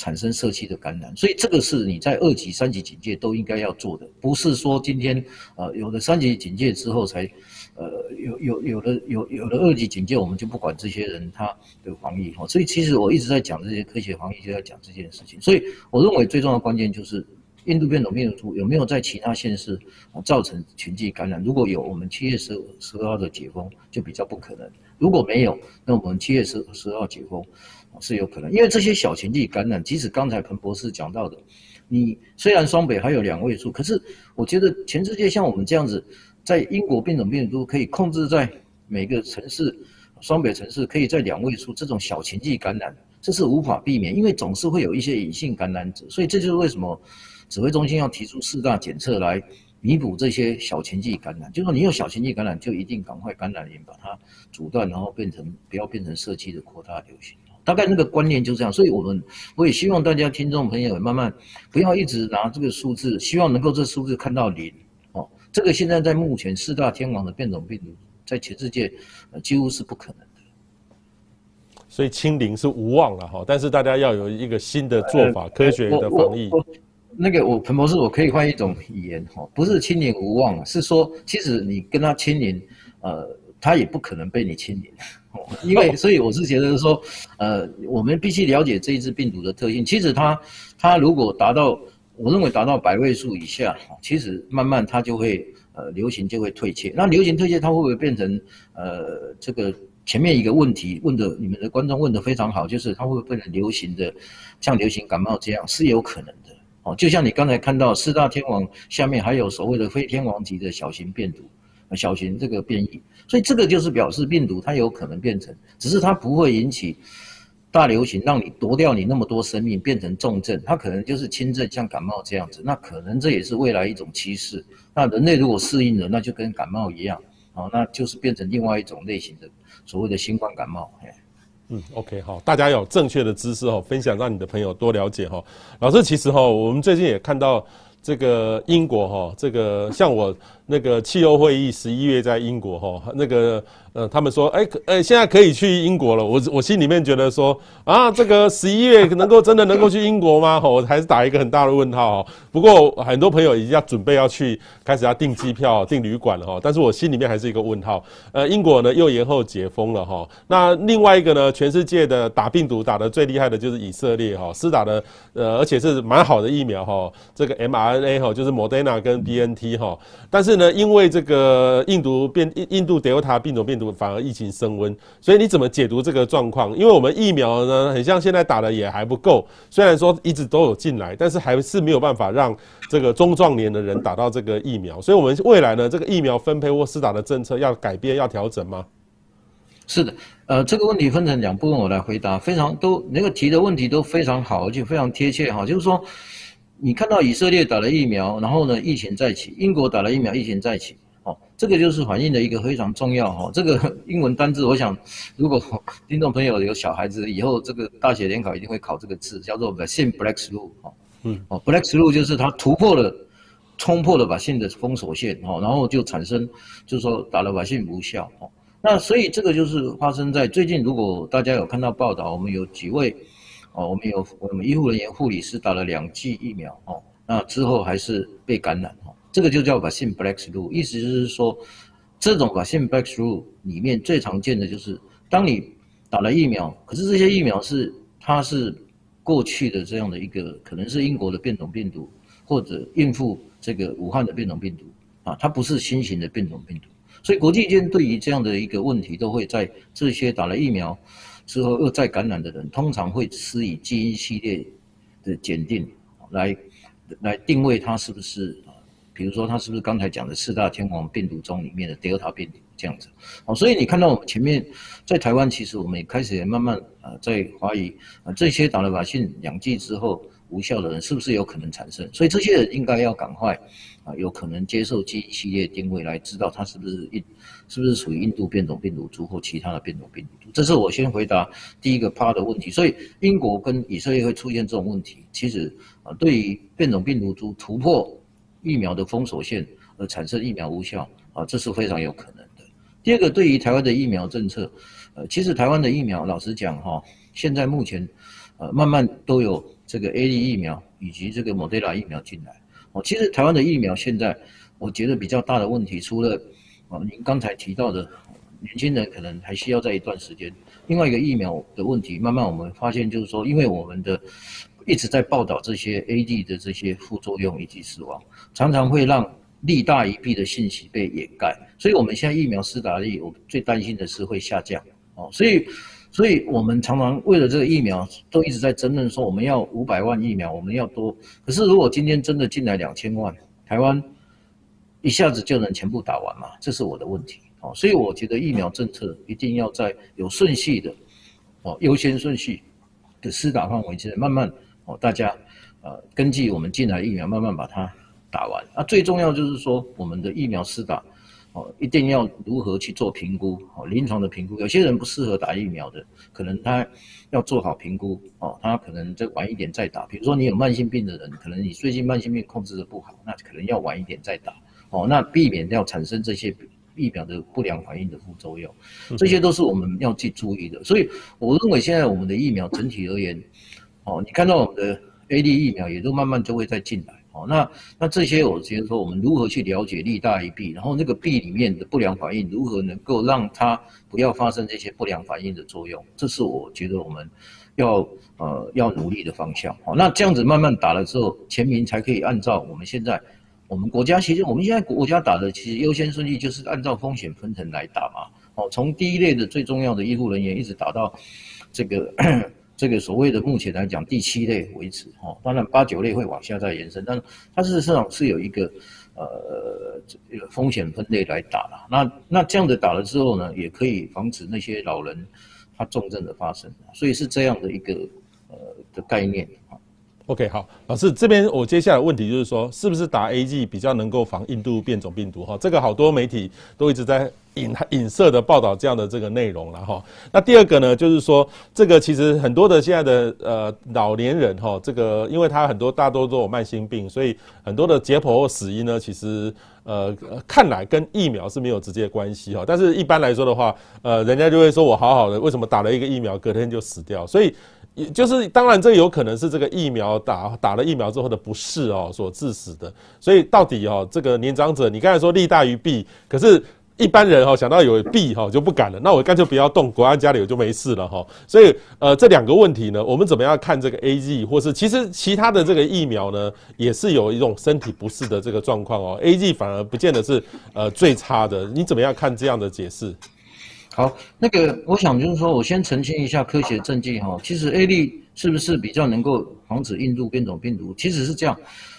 产生社区的感染。所以这个是你在二级、三级警戒都应该要做的，不是说今天呃有了三级警戒之后才。呃，有有有的有有的二级警戒，我们就不管这些人他的防疫哈，所以其实我一直在讲这些科学防疫，就在讲这件事情。所以我认为最重要的关键就是印度变种病毒株有没有在其他县市造成群聚感染？如果有，我们七月十十二号的解封就比较不可能；如果没有，那我们七月十十号解封是有可能。因为这些小群聚感染，即使刚才彭博士讲到的，你虽然双北还有两位数，可是我觉得全世界像我们这样子。在英国变种病毒可以控制在每个城市，双北城市可以在两位数，这种小群聚感染，这是无法避免，因为总是会有一些隐性感染者，所以这就是为什么指挥中心要提出四大检测来弥补这些小群聚感染。就是说你有小群聚感染，就一定赶快感染源把它阻断，然后变成不要变成社区的扩大流行。大概那个观念就这样，所以我们我也希望大家听众朋友慢慢不要一直拿这个数字，希望能够这数字看到零哦。这个现在在目前四大天王的变种病毒，在全世界呃几乎是不可能的，所以清零是无望了哈。但是大家要有一个新的做法，科学的防疫。那个我彭博士，我可以换一种语言哈，不是清零无望，是说其实你跟他清零，呃，他也不可能被你清零，因为 所以我是觉得说，呃，我们必须了解这一支病毒的特性。其实它它如果达到。我认为达到百位数以下，其实慢慢它就会呃流行就会退却。那流行退却，它会不会变成呃这个前面一个问题问的你们的观众问的非常好，就是它会不会变成流行的像流行感冒这样是有可能的哦。就像你刚才看到四大天王下面还有所谓的非天王级的小型病毒，小型这个变异，所以这个就是表示病毒它有可能变成，只是它不会引起。大流行让你夺掉你那么多生命，变成重症，它可能就是轻症，像感冒这样子。那可能这也是未来一种趋势。那人类如果适应了，那就跟感冒一样，哦，那就是变成另外一种类型的所谓的新冠感冒。嗯，OK，好，大家有正确的知识哦，分享让你的朋友多了解哈。老师，其实哈，我们最近也看到这个英国哈，这个像我那个气候会议十一月在英国哈，那个。呃，他们说，哎，哎，现在可以去英国了。我我心里面觉得说，啊，这个十一月能够真的能够去英国吗？我还是打一个很大的问号。不过很多朋友已经要准备要去，开始要订机票、订旅馆了哈。但是我心里面还是一个问号。呃，英国呢又延后解封了哈。那另外一个呢，全世界的打病毒打得最厉害的就是以色列哈，施打的呃，而且是蛮好的疫苗哈。这个 mRNA 哈，就是 Moderna 跟 BNT 哈。但是呢，因为这个印度变印印度 Delta 病毒反而疫情升温，所以你怎么解读这个状况？因为我们疫苗呢，很像现在打的也还不够，虽然说一直都有进来，但是还是没有办法让这个中壮年的人打到这个疫苗。所以，我们未来呢，这个疫苗分配或施打的政策要改变、要调整吗？是的，呃，这个问题分成两部分，我来回答。非常都那个提的问题都非常好，而且非常贴切哈。就是说，你看到以色列打了疫苗，然后呢，疫情再起；英国打了疫苗，疫情再起。哦，这个就是反映的一个非常重要哈。这个 英文单字，我想如果听众朋友有小孩子，以后这个大学联考一定会考这个字，叫做 vaccine breakthrough 哈。嗯，哦，breakthrough 就是它突破了、冲破了 vaccine 的封锁线哈，然后就产生就是说打了 vaccine 无效哈。那所以这个就是发生在最近，如果大家有看到报道，我们有几位哦，我们有我们医护人员、护理师打了两剂疫苗哦，那之后还是被感染哦。这个就叫反向 breakthrough，意思就是说，这种反向 breakthrough 里面最常见的就是，当你打了疫苗，可是这些疫苗是它是过去的这样的一个可能是英国的变种病毒，或者应付这个武汉的变种病毒啊，它不是新型的变种病毒，所以国际间对于这样的一个问题，都会在这些打了疫苗之后又再感染的人，通常会施以基因系列的检定来来定位他是不是啊，比如说他是不是刚才讲的四大天王病毒中里面的 Delta 病毒这样子，好，所以你看到我们前面在台湾，其实我们也开始也慢慢啊在怀疑啊这些打了靶性两剂之后无效的人是不是有可能产生，所以这些人应该要赶快啊有可能接受基因系列定位来知道它是不是印是不是属于印度变种病毒株或其他的变种病毒株，这是我先回答第一个趴的问题，所以英国跟以色列会出现这种问题，其实啊对于变种病毒株突破疫苗的封锁线而产生疫苗无效啊，这是非常有可能的。第二个，对于台湾的疫苗政策，呃，其实台湾的疫苗，老实讲哈，现在目前，呃，慢慢都有这个 A D 疫苗以及这个莫德纳疫苗进来。哦，其实台湾的疫苗现在，我觉得比较大的问题，除了啊您刚才提到的年轻人可能还需要在一段时间，另外一个疫苗的问题，慢慢我们发现就是说，因为我们的一直在报道这些 A D 的这些副作用以及死亡，常常会让。利大于弊的信息被掩盖，所以我们现在疫苗施打率，我最担心的是会下降哦。所以，所以我们常常为了这个疫苗，都一直在争论说我们要五百万疫苗，我们要多。可是如果今天真的进来两千万，台湾一下子就能全部打完吗？这是我的问题哦。所以我觉得疫苗政策一定要在有顺序的哦，优先顺序的施打范围之内，慢慢哦，大家呃根据我们进来疫苗，慢慢把它。打完啊，最重要就是说，我们的疫苗施打，哦，一定要如何去做评估，哦，临床的评估。有些人不适合打疫苗的，可能他要做好评估，哦，他可能再晚一点再打。比如说你有慢性病的人，可能你最近慢性病控制的不好，那可能要晚一点再打，哦，那避免掉产生这些疫苗的不良反应的副作用，这些都是我们要去注意的。所以我认为现在我们的疫苗整体而言，哦，你看到我们的 AD 疫苗也都慢慢就会再进来。哦，那那这些我觉得说，我们如何去了解利大于弊，然后那个弊里面的不良反应如何能够让它不要发生这些不良反应的作用，这是我觉得我们要呃要努力的方向。好，那这样子慢慢打了之后，全民才可以按照我们现在我们国家其实我们现在国家打的其实优先顺序就是按照风险分层来打嘛。哦，从第一类的最重要的医护人员一直打到这个。这个所谓的目前来讲第七类为止，哈，当然八九类会往下再延伸，但它事实上是有一个呃这个风险分类来打了。那那这样子打了之后呢，也可以防止那些老人他重症的发生，所以是这样的一个呃的概念。OK，好，老师这边我接下来问题就是说，是不是打 A G 比较能够防印度变种病毒？哈，这个好多媒体都一直在影影射的报道这样的这个内容了哈。那第二个呢，就是说这个其实很多的现在的呃老年人哈，这个因为他很多大多都有慢性病，所以很多的解剖死因呢，其实呃看来跟疫苗是没有直接关系哈。但是一般来说的话，呃，人家就会说我好好的，为什么打了一个疫苗隔天就死掉？所以。也就是当然，这有可能是这个疫苗打打了疫苗之后的不适哦所致死的。所以到底哦，这个年长者，你刚才说利大于弊，可是一般人哈想到有弊哈就不敢了。那我干脆不要动，国安家里我就没事了哈。所以呃，这两个问题呢，我们怎么样看这个 AZ 或是其实其他的这个疫苗呢，也是有一种身体不适的这个状况哦。AZ 反而不见得是呃最差的，你怎么样看这样的解释？好，那个我想就是说，我先澄清一下科学证据哈。其实 AZ 是不是比较能够防止印度变种病毒？其实是这样。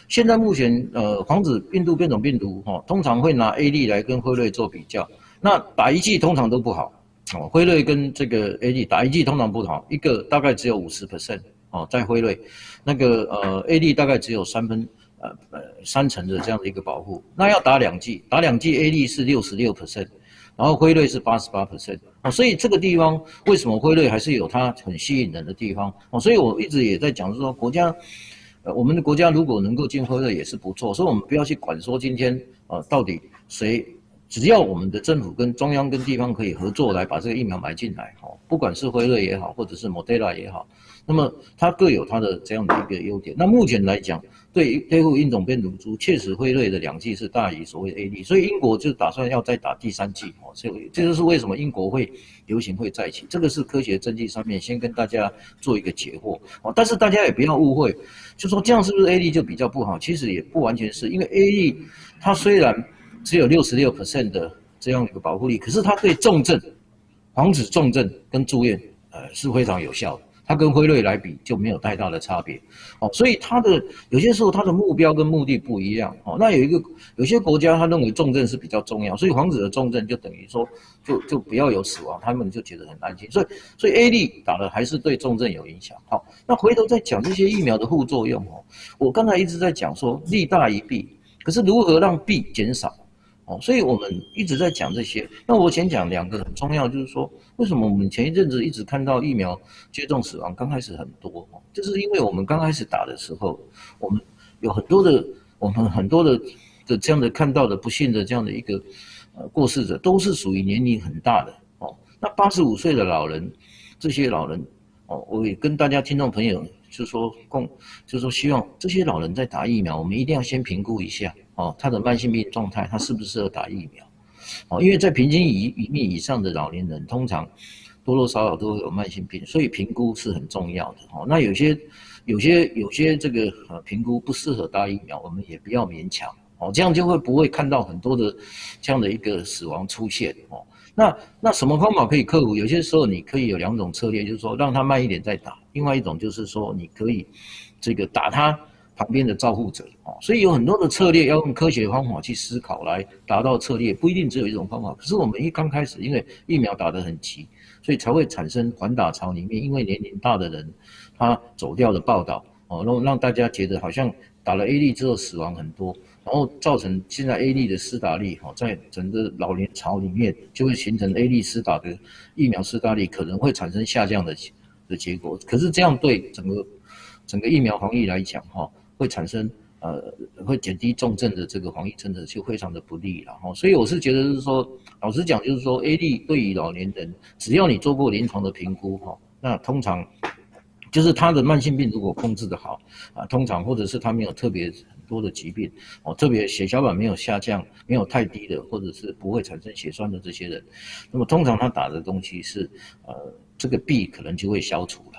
现在目前呃，防止印度变种病毒哈，通常会拿 AZ 来跟辉瑞做比较。那打一剂通常都不好哦。辉瑞跟这个 AZ 打一剂通常不好，一个大概只有五十 percent 哦，在辉瑞那个呃 AZ 大概只有三分呃呃三成的这样的一个保护。那要打两剂，打两剂 AZ 是六十六 percent。然后辉瑞是八十八 percent 啊，所以这个地方为什么辉瑞还是有它很吸引人的地方哦？所以我一直也在讲，就是说国家，呃，我们的国家如果能够进辉瑞也是不错，所以我们不要去管说今天呃到底谁只要我们的政府跟中央跟地方可以合作来把这个疫苗买进来，哈，不管是辉瑞也好，或者是莫德纳也好，那么它各有它的这样的一个优点。那目前来讲，对对付印种变毒株，确实辉瑞的两剂是大于所谓的 A D，所以英国就打算要再打第三剂，哦，所以这就是为什么英国会流行会再起，这个是科学证据上面先跟大家做一个解惑，哦，但是大家也不要误会，就说这样是不是 A D 就比较不好？其实也不完全是，因为 A D 它虽然只有六十六 percent 的这样一个保护力，可是它对重症、防止重症跟住院，呃是非常有效的。它跟辉瑞来比就没有太大的差别，哦，所以它的有些时候它的目标跟目的不一样，哦，那有一个有些国家他认为重症是比较重要，所以防止的重症就等于说就就不要有死亡，他们就觉得很安心，所以所以 AZ 打了还是对重症有影响。好，那回头再讲这些疫苗的副作用，哦，我刚才一直在讲说利大于弊，可是如何让弊减少？哦，所以我们一直在讲这些。那我先讲两个很重要，就是说，为什么我们前一阵子一直看到疫苗接种死亡刚开始很多？就是因为我们刚开始打的时候，我们有很多的，我们很多的的这样的看到的不幸的这样的一个呃过世者，都是属于年龄很大的哦。那八十五岁的老人，这些老人哦，我也跟大家听众朋友就说共，就说希望这些老人在打疫苗，我们一定要先评估一下。哦，他的慢性病状态，他适不适合打疫苗？哦，因为在平均一一命以上的老年人，通常多多少少都会有慢性病，所以评估是很重要的。哦，那有些有些有些这个呃评估不适合打疫苗，我们也不要勉强。哦，这样就会不会看到很多的这样的一个死亡出现。哦，那那什么方法可以克服？有些时候你可以有两种策略，就是说让他慢一点再打；另外一种就是说你可以这个打他。旁边的照护者啊，所以有很多的策略要用科学方法去思考来达到策略，不一定只有一种方法。可是我们一刚开始，因为疫苗打得很急，所以才会产生缓打潮里面，因为年龄大的人他走掉的报道哦，让让大家觉得好像打了 AZ 之后死亡很多，然后造成现在 AZ 的施打率哈，在整个老年潮里面就会形成 AZ 施打的疫苗施打率可能会产生下降的的结果。可是这样对整个整个疫苗防疫来讲哈。会产生呃，会减低重症的这个防疫政策就非常的不利了哈，所以我是觉得是说，老实讲就是说，A D 对于老年人，只要你做过临床的评估哈，那通常就是他的慢性病如果控制得好啊，通常或者是他没有特别很多的疾病哦，特别血小板没有下降，没有太低的，或者是不会产生血栓的这些人，那么通常他打的东西是呃，这个弊可能就会消除了。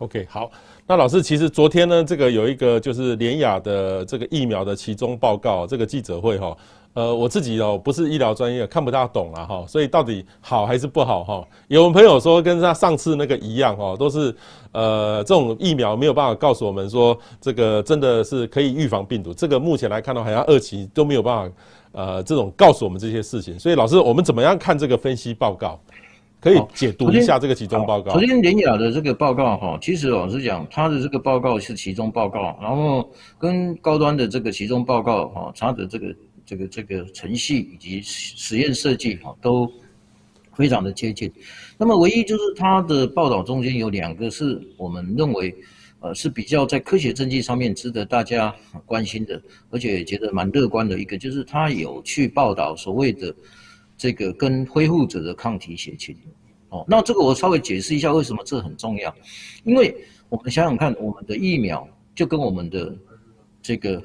OK，好。那老师，其实昨天呢，这个有一个就是联雅的这个疫苗的其中报告，这个记者会哈，呃，我自己哦不是医疗专业，看不大懂了哈，所以到底好还是不好哈？有朋友说跟他上次那个一样哈，都是呃这种疫苗没有办法告诉我们说这个真的是可以预防病毒，这个目前来看的话，好像二期都没有办法呃这种告诉我们这些事情，所以老师，我们怎么样看这个分析报告？可以解读一下这个集中报告。首先，联雅的这个报告哈，其实老实讲，他的这个报告是集中报告，然后跟高端的这个集中报告哈，它的这个这个这个程序以及实验设计哈，都非常的接近。那么，唯一就是他的报道中间有两个是我们认为呃是比较在科学证据上面值得大家关心的，而且也觉得蛮乐观的一个，就是他有去报道所谓的。这个跟恢复者的抗体血清，哦，那这个我稍微解释一下为什么这很重要，因为我们想想看，我们的疫苗就跟我们的这个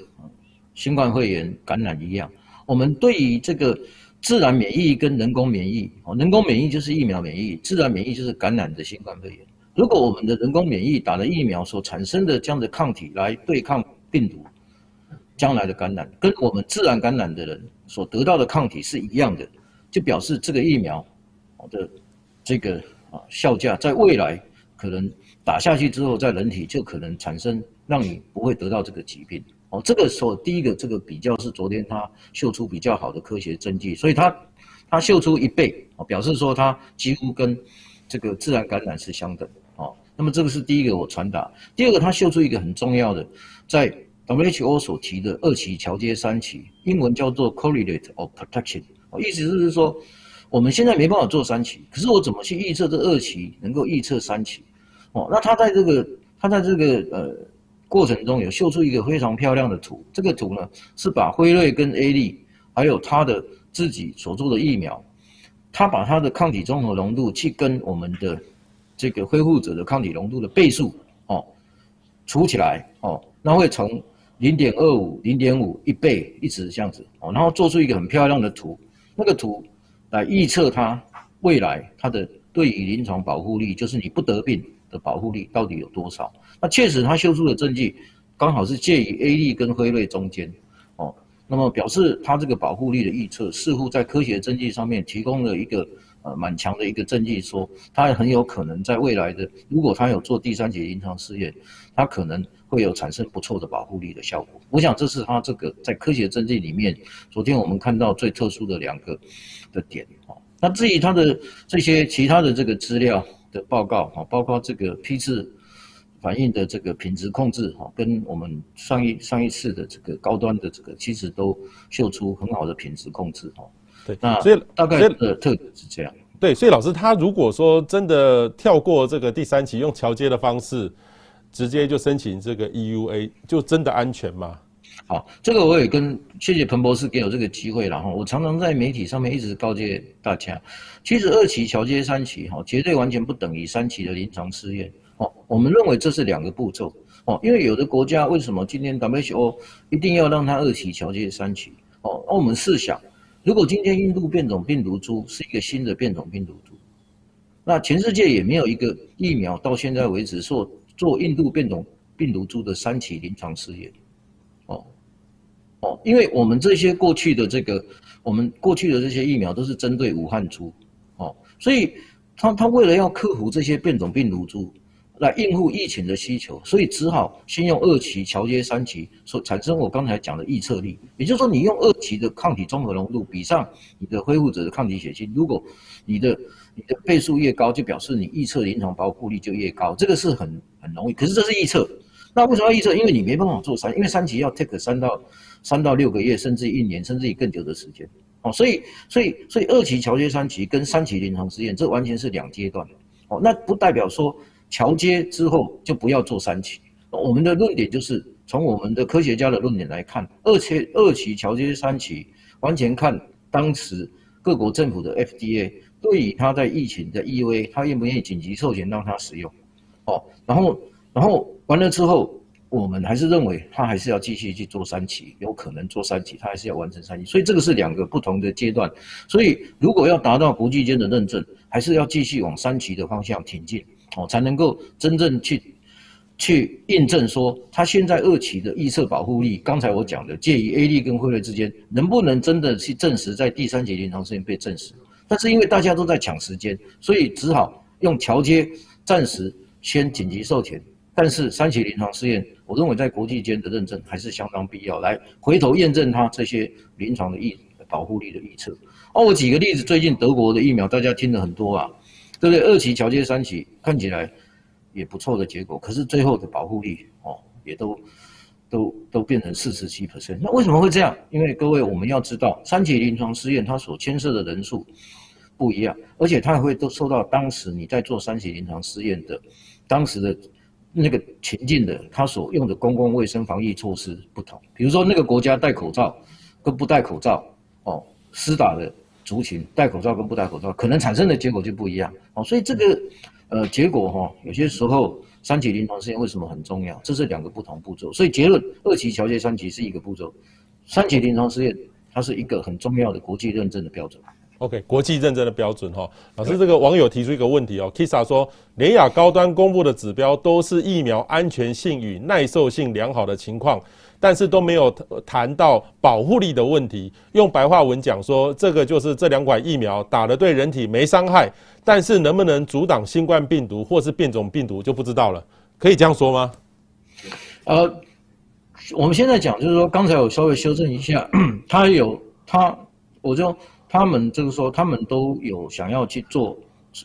新冠肺炎感染一样，我们对于这个自然免疫跟人工免疫，哦，人工免疫就是疫苗免疫，自然免疫就是感染的新冠肺炎。如果我们的人工免疫打了疫苗所产生的这样的抗体来对抗病毒将来的感染，跟我们自然感染的人所得到的抗体是一样的。就表示这个疫苗的这个啊效价，在未来可能打下去之后，在人体就可能产生让你不会得到这个疾病哦。这个时候第一个这个比较是昨天他秀出比较好的科学证据，所以他他秀出一倍哦，表示说他几乎跟这个自然感染是相等哦。那么这个是第一个我传达。第二个他秀出一个很重要的，在 WHO 所提的二期桥接三期，英文叫做 correlate of protection。意思就是说，我们现在没办法做三期，可是我怎么去预测这二期能够预测三期？哦，那他在这个他在这个呃过程中有秀出一个非常漂亮的图，这个图呢是把辉瑞跟 AZ 还有它的自己所做的疫苗，他把他的抗体综合浓度去跟我们的这个恢复者的抗体浓度的倍数哦，除起来哦，那会从零点二五、零点五一倍一直这样子哦，然后做出一个很漂亮的图，那个图来预测它未来它的对于临床保护力，就是你不得病的保护力到底有多少？那确实他秀出的证据刚好是介于 A 类跟辉瑞中间哦。那么表示它这个保护力的预测，似乎在科学证据上面提供了一个呃蛮强的一个证据，说它很有可能在未来的，如果它有做第三期临床试验，它可能会有产生不错的保护力的效果。我想这是它这个在科学证据里面，昨天我们看到最特殊的两个的点哦。那至于它的这些其他的这个资料的报告哈，包括这个批次。反应的这个品质控制哈，跟我们上一上一次的这个高端的这个，其实都秀出很好的品质控制哈。对，那所以大概的特点是这样。对，所以老师他如果说真的跳过这个第三期，用桥接的方式，直接就申请这个 EUA，就真的安全吗？好，这个我也跟谢谢彭博士给我这个机会，然后我常常在媒体上面一直告诫大家，其实二期桥接三期哈，绝对完全不等于三期的临床试验。哦，我们认为这是两个步骤哦，因为有的国家为什么今天 WHO 一定要让它二期桥接三期？哦，那我们试想，如果今天印度变种病毒株是一个新的变种病毒株，那全世界也没有一个疫苗到现在为止说做印度变种病毒株的三期临床试验。哦哦，因为我们这些过去的这个，我们过去的这些疫苗都是针对武汉株，哦，所以他他为了要克服这些变种病毒株。来应付疫情的需求，所以只好先用二期桥接三期，所产生我刚才讲的预测力。也就是说，你用二期的抗体综合浓度比上你的恢复者的抗体血清，如果你的你的倍数越高，就表示你预测临床保护力就越高。这个是很很容易，可是这是预测。那为什么要预测？因为你没办法做三，因为三期要 take 三到三到六个月，甚至一年，甚至于更久的时间。哦，所以所以所以二期桥接三期跟三期临床试验，这完全是两阶段。哦，那不代表说。桥接之后就不要做三期。我们的论点就是从我们的科学家的论点来看，二期二期桥接三期，完全看当时各国政府的 FDA 对于他在疫情的 EUA，他愿不愿意紧急授权让他使用。哦，然后然后完了之后，我们还是认为他还是要继续去做三期，有可能做三期，他还是要完成三期。所以这个是两个不同的阶段。所以如果要达到国际间的认证，还是要继续往三期的方向挺进。哦，才能够真正去去印证说，它现在二期的预测保护力，刚才我讲的介于 A 利跟辉瑞之间，能不能真的去证实在第三节临床试验被证实？但是因为大家都在抢时间，所以只好用桥接，暂时先紧急授权。但是三期临床试验，我认为在国际间的认证还是相当必要，来回头验证它这些临床的预保护力的预测。哦，我举个例子，最近德国的疫苗大家听了很多啊。对不对？二期桥接三期看起来也不错的结果，可是最后的保护力哦，也都都都变成四十七 percent。那为什么会这样？因为各位我们要知道，三期临床试验它所牵涉的人数不一样，而且它还会都受到当时你在做三期临床试验的当时的那个情境的，它所用的公共卫生防疫措施不同。比如说那个国家戴口罩跟不戴口罩哦，施打的。族群戴口罩跟不戴口罩，可能产生的结果就不一样哦。所以这个呃结果哈，有些时候三期临床试验为什么很重要？这是两个不同步骤。所以结论，二期桥接三期是一个步骤，三期临床试验它是一个很重要的国际认证的标准。OK，国际认证的标准哈。老师，这个网友提出一个问题哦，Kisa 说，联亚高端公布的指标都是疫苗安全性与耐受性良好的情况。但是都没有谈到保护力的问题。用白话文讲说，这个就是这两款疫苗打了对人体没伤害，但是能不能阻挡新冠病毒或是变种病毒就不知道了。可以这样说吗？呃，我们现在讲就是说，刚才我稍微修正一下，他有他，我就他们就是说，他们都有想要去做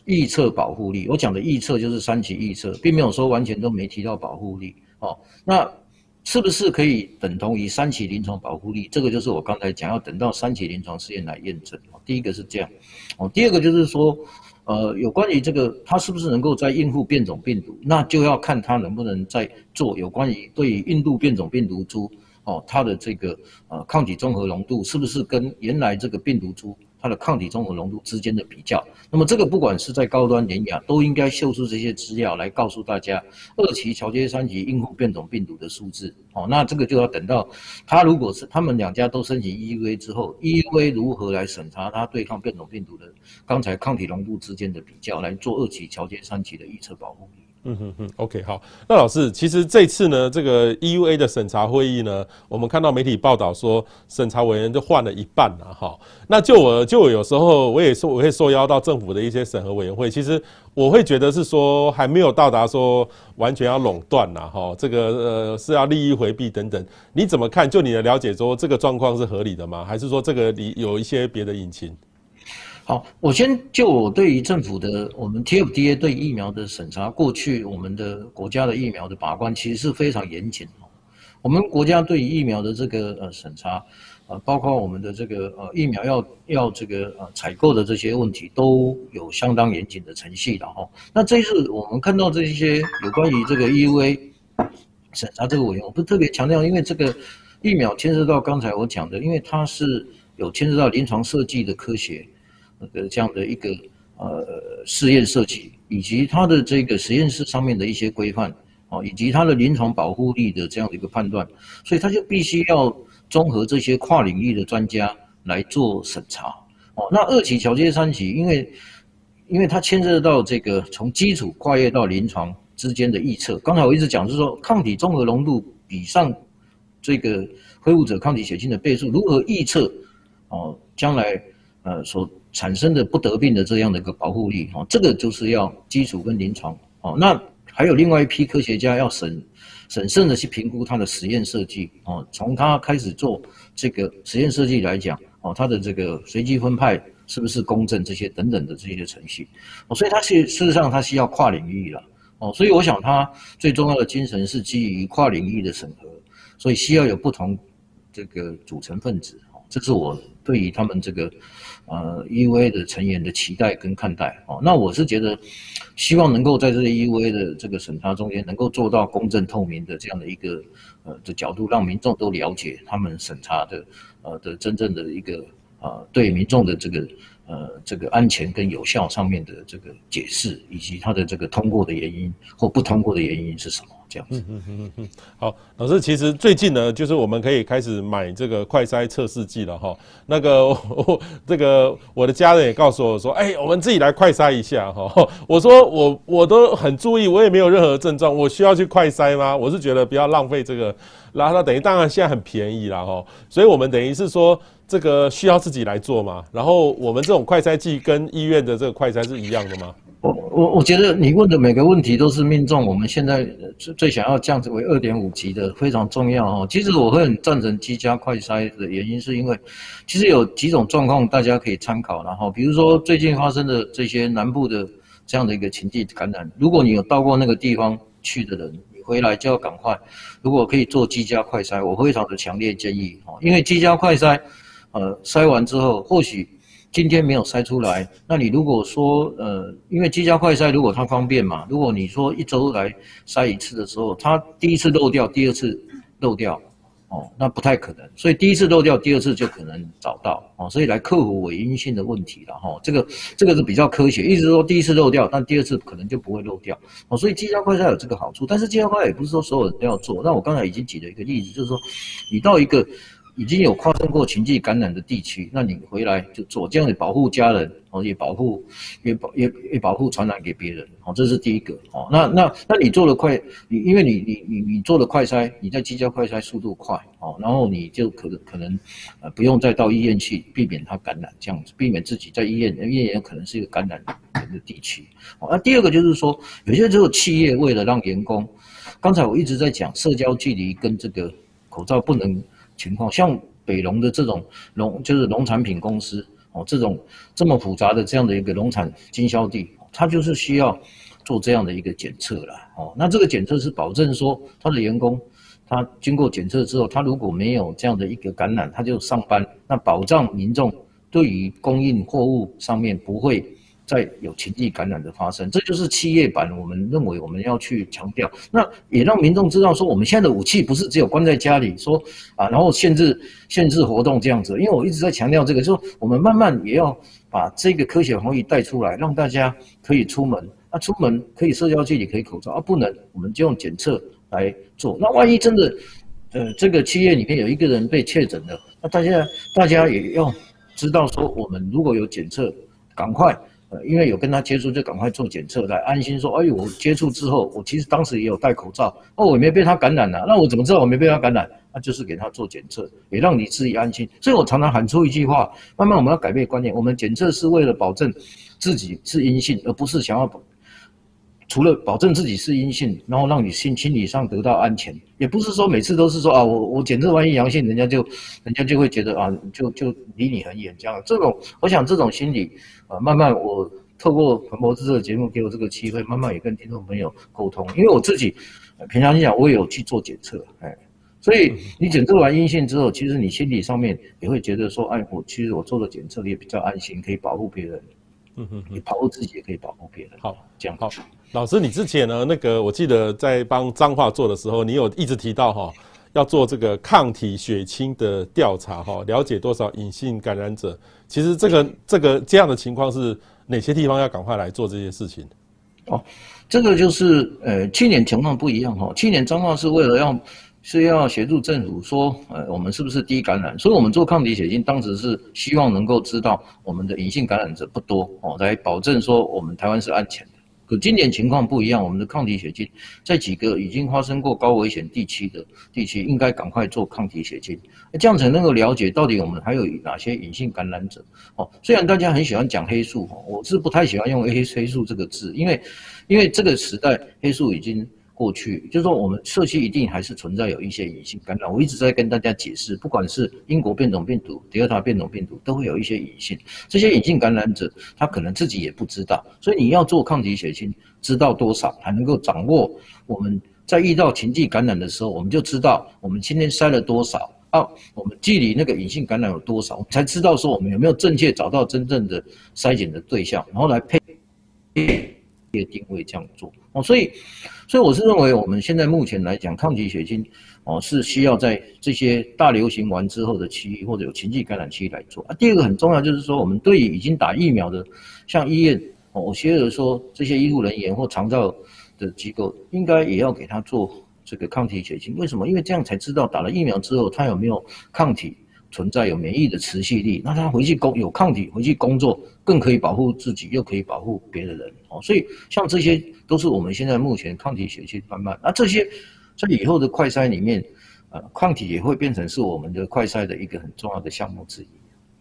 预测保护力。我讲的预测就是三期预测，并没有说完全都没提到保护力。哦，那。是不是可以等同于三期临床保护力？这个就是我刚才讲，要等到三期临床试验来验证。第一个是这样，哦，第二个就是说，呃，有关于这个它是不是能够在应付变种病毒，那就要看它能不能再做有关于对于印度变种病毒株哦，它的这个呃抗体中和浓度是不是跟原来这个病毒株它的抗体中和浓度之间的比较？那么这个不管是在高端联亚，都应该秀出这些资料来告诉大家二期桥接三期应付变种病毒的数字。哦，那这个就要等到他如果是他们两家都申请 EUA 之后，EUA 如何来审查它对抗变种病毒的刚才抗体浓度之间的比较，来做二期桥接三期的预测保护。嗯哼哼，OK，好。那老师，其实这次呢，这个 EUA 的审查会议呢，我们看到媒体报道说，审查委员就换了一半了哈。那就我就我有时候我也说我会受邀到政府的一些审核委员会，其实我会觉得是说还没有到达说完全要垄断呐哈，这个呃是要利益回避等等。你怎么看？就你的了解说，这个状况是合理的吗？还是说这个里有一些别的隐情？好，我先就我对于政府的我们 TFDA 对疫苗的审查，过去我们的国家的疫苗的把关其实是非常严谨。我们国家对于疫苗的这个呃审查，呃，包括我们的这个呃疫苗要要这个呃采购的这些问题，都有相当严谨的程序的哈。那这一次我们看到这些有关于这个 EUA 审查这个委员，我不特别强调，因为这个疫苗牵涉到刚才我讲的，因为它是有牵涉到临床设计的科学。那个这样的一个呃试验设计，以及它的这个实验室上面的一些规范，哦，以及它的临床保护力的这样的一个判断，所以它就必须要综合这些跨领域的专家来做审查。哦，那二期、桥接三期，因为因为它牵涉到这个从基础跨越到临床之间的预测。刚才我一直讲是说，抗体中和浓度比上这个恢复者抗体血清的倍数如何预测？哦，将来呃所。产生的不得病的这样的一个保护力，哈，这个就是要基础跟临床，哦，那还有另外一批科学家要审审慎的去评估它的实验设计，哦，从他开始做这个实验设计来讲，哦，它的这个随机分派是不是公正这些等等的这些程序，哦，所以它是事实上它需要跨领域了，哦，所以我想它最重要的精神是基于跨领域的审核，所以需要有不同这个组成分子，哦，这是我对于他们这个。呃，EUA 的成员的期待跟看待哦，那我是觉得，希望能够在这个 EUA 的这个审查中间，能够做到公正透明的这样的一个呃的角度，让民众都了解他们审查的呃的真正的一个呃对民众的这个呃这个安全跟有效上面的这个解释，以及他的这个通过的原因或不通过的原因是什么。这样子，嗯嗯嗯嗯好，老师，其实最近呢，就是我们可以开始买这个快筛测试剂了哈。那个 我这个我的家人也告诉我说，哎，我们自己来快筛一下哈。我说我我都很注意，我也没有任何症状，我需要去快筛吗？我是觉得不要浪费这个，然后它等于当然现在很便宜了哈，所以我们等于是说这个需要自己来做嘛。然后我们这种快筛剂跟医院的这个快筛是一样的吗？我我觉得你问的每个问题都是命中我们现在最最想要降为二点五级的非常重要哦。其实我会很赞成机加快筛的原因，是因为其实有几种状况大家可以参考，然后比如说最近发生的这些南部的这样的一个情境感染，如果你有到过那个地方去的人，你回来就要赶快，如果可以做机加快筛，我非常的强烈建议哦，因为机加快筛，呃，筛完之后或许。今天没有筛出来，那你如果说呃，因为机加快筛如果它方便嘛，如果你说一周来筛一次的时候，它第一次漏掉，第二次漏掉，哦，那不太可能，所以第一次漏掉，第二次就可能找到，哦，所以来克服伪阴性的问题了哈，这个这个是比较科学，意思是说第一次漏掉，但第二次可能就不会漏掉，哦，所以机加快筛有这个好处，但是机加快筛也不是说所有人都要做，那我刚才已经举了一个例子，就是说你到一个。已经有发生过情境感染的地区，那你回来就做这样的保护家人，哦，也保护，也保也也保护传染给别人，哦，这是第一个，哦，那那那你做的快，你因为你你你你做的快筛，你在机加快筛速度快，哦，然后你就可能可能呃不用再到医院去避免他感染这样子，避免自己在医院，医院也可能是一个感染的地区，哦，那第二个就是说，有些时候企业为了让员工，刚才我一直在讲社交距离跟这个口罩不能。情况像北农的这种农，就是农产品公司哦，这种这么复杂的这样的一个农产经销地，它就是需要做这样的一个检测了哦。那这个检测是保证说，他的员工他经过检测之后，他如果没有这样的一个感染，他就上班，那保障民众对于供应货物上面不会再有情境感染的发生，这就是企业版。我们认为我们要去强调，那也让民众知道说，我们现在的武器不是只有关在家里说啊，然后限制限制活动这样子。因为我一直在强调这个，说我们慢慢也要把这个科学防疫带出来，让大家可以出门。那出门可以社交距离，可以口罩啊，不能我们就用检测来做。那万一真的呃这个企业里面有一个人被确诊了，那大家大家也要知道说，我们如果有检测，赶快。呃，因为有跟他接触，就赶快做检测，来安心说，哎呦，我接触之后，我其实当时也有戴口罩，哦，我没被他感染了，那我怎么知道我没被他感染？那就是给他做检测，也让你自己安心。所以我常常喊出一句话，慢慢我们要改变观念，我们检测是为了保证自己是阴性，而不是想要。除了保证自己是阴性，然后让你心心理上得到安全，也不是说每次都是说啊，我我检测万一阳性，人家就人家就会觉得啊，就就离你很远这样。这种我想这种心理啊，慢慢我透过彭博士的节目给我这个机会，慢慢也跟听众朋友沟通。因为我自己平常心讲，我也有去做检测，哎，所以你检测完阴性之后，其实你心理上面也会觉得说，哎，我其实我做了检测也比较安心，可以保护别人。嗯哼，你保护自己也可以保护别人。好，这样好。老师，你之前呢？那个我记得在帮彰化做的时候，你有一直提到哈，要做这个抗体血清的调查哈，了解多少隐性感染者。其实这个这个这样的情况是哪些地方要赶快来做这些事情？哦，这个就是呃，去年情况不一样哈。去年彰化是为了要。是要协助政府说，呃，我们是不是低感染？所以我们做抗体血清，当时是希望能够知道我们的隐性感染者不多哦，来保证说我们台湾是安全的。可今年情况不一样，我们的抗体血清在几个已经发生过高危险地区的地区，应该赶快做抗体血清，这样才能够了解到底我们还有哪些隐性感染者。哦，虽然大家很喜欢讲黑数，我是不太喜欢用黑黑数这个字，因为因为这个时代黑数已经。过去就是说，我们社区一定还是存在有一些隐性感染。我一直在跟大家解释，不管是英国变种病毒、德尔塔变种病毒，都会有一些隐性。这些隐性感染者，他可能自己也不知道。所以你要做抗体血清，知道多少，才能够掌握我们在遇到情境感染的时候，我们就知道我们今天筛了多少啊，我们距离那个隐性感染有多少，才知道说我们有没有正确找到真正的筛检的对象，然后来配。定位这样做哦，所以，所以我是认为，我们现在目前来讲，抗体血清哦是需要在这些大流行完之后的区域或者有情境感染区域来做啊。第二个很重要就是说，我们对于已经打疫苗的，像医院哦，我觉得说这些医护人员或长照的机构，应该也要给他做这个抗体血清。为什么？因为这样才知道打了疫苗之后他有没有抗体。存在有免疫的持续力，那他回去工有抗体回去工作，更可以保护自己，又可以保护别的人哦。所以像这些都是我们现在目前抗体血去慢慢，那这些在以后的快筛里面，呃，抗体也会变成是我们的快筛的一个很重要的项目之一。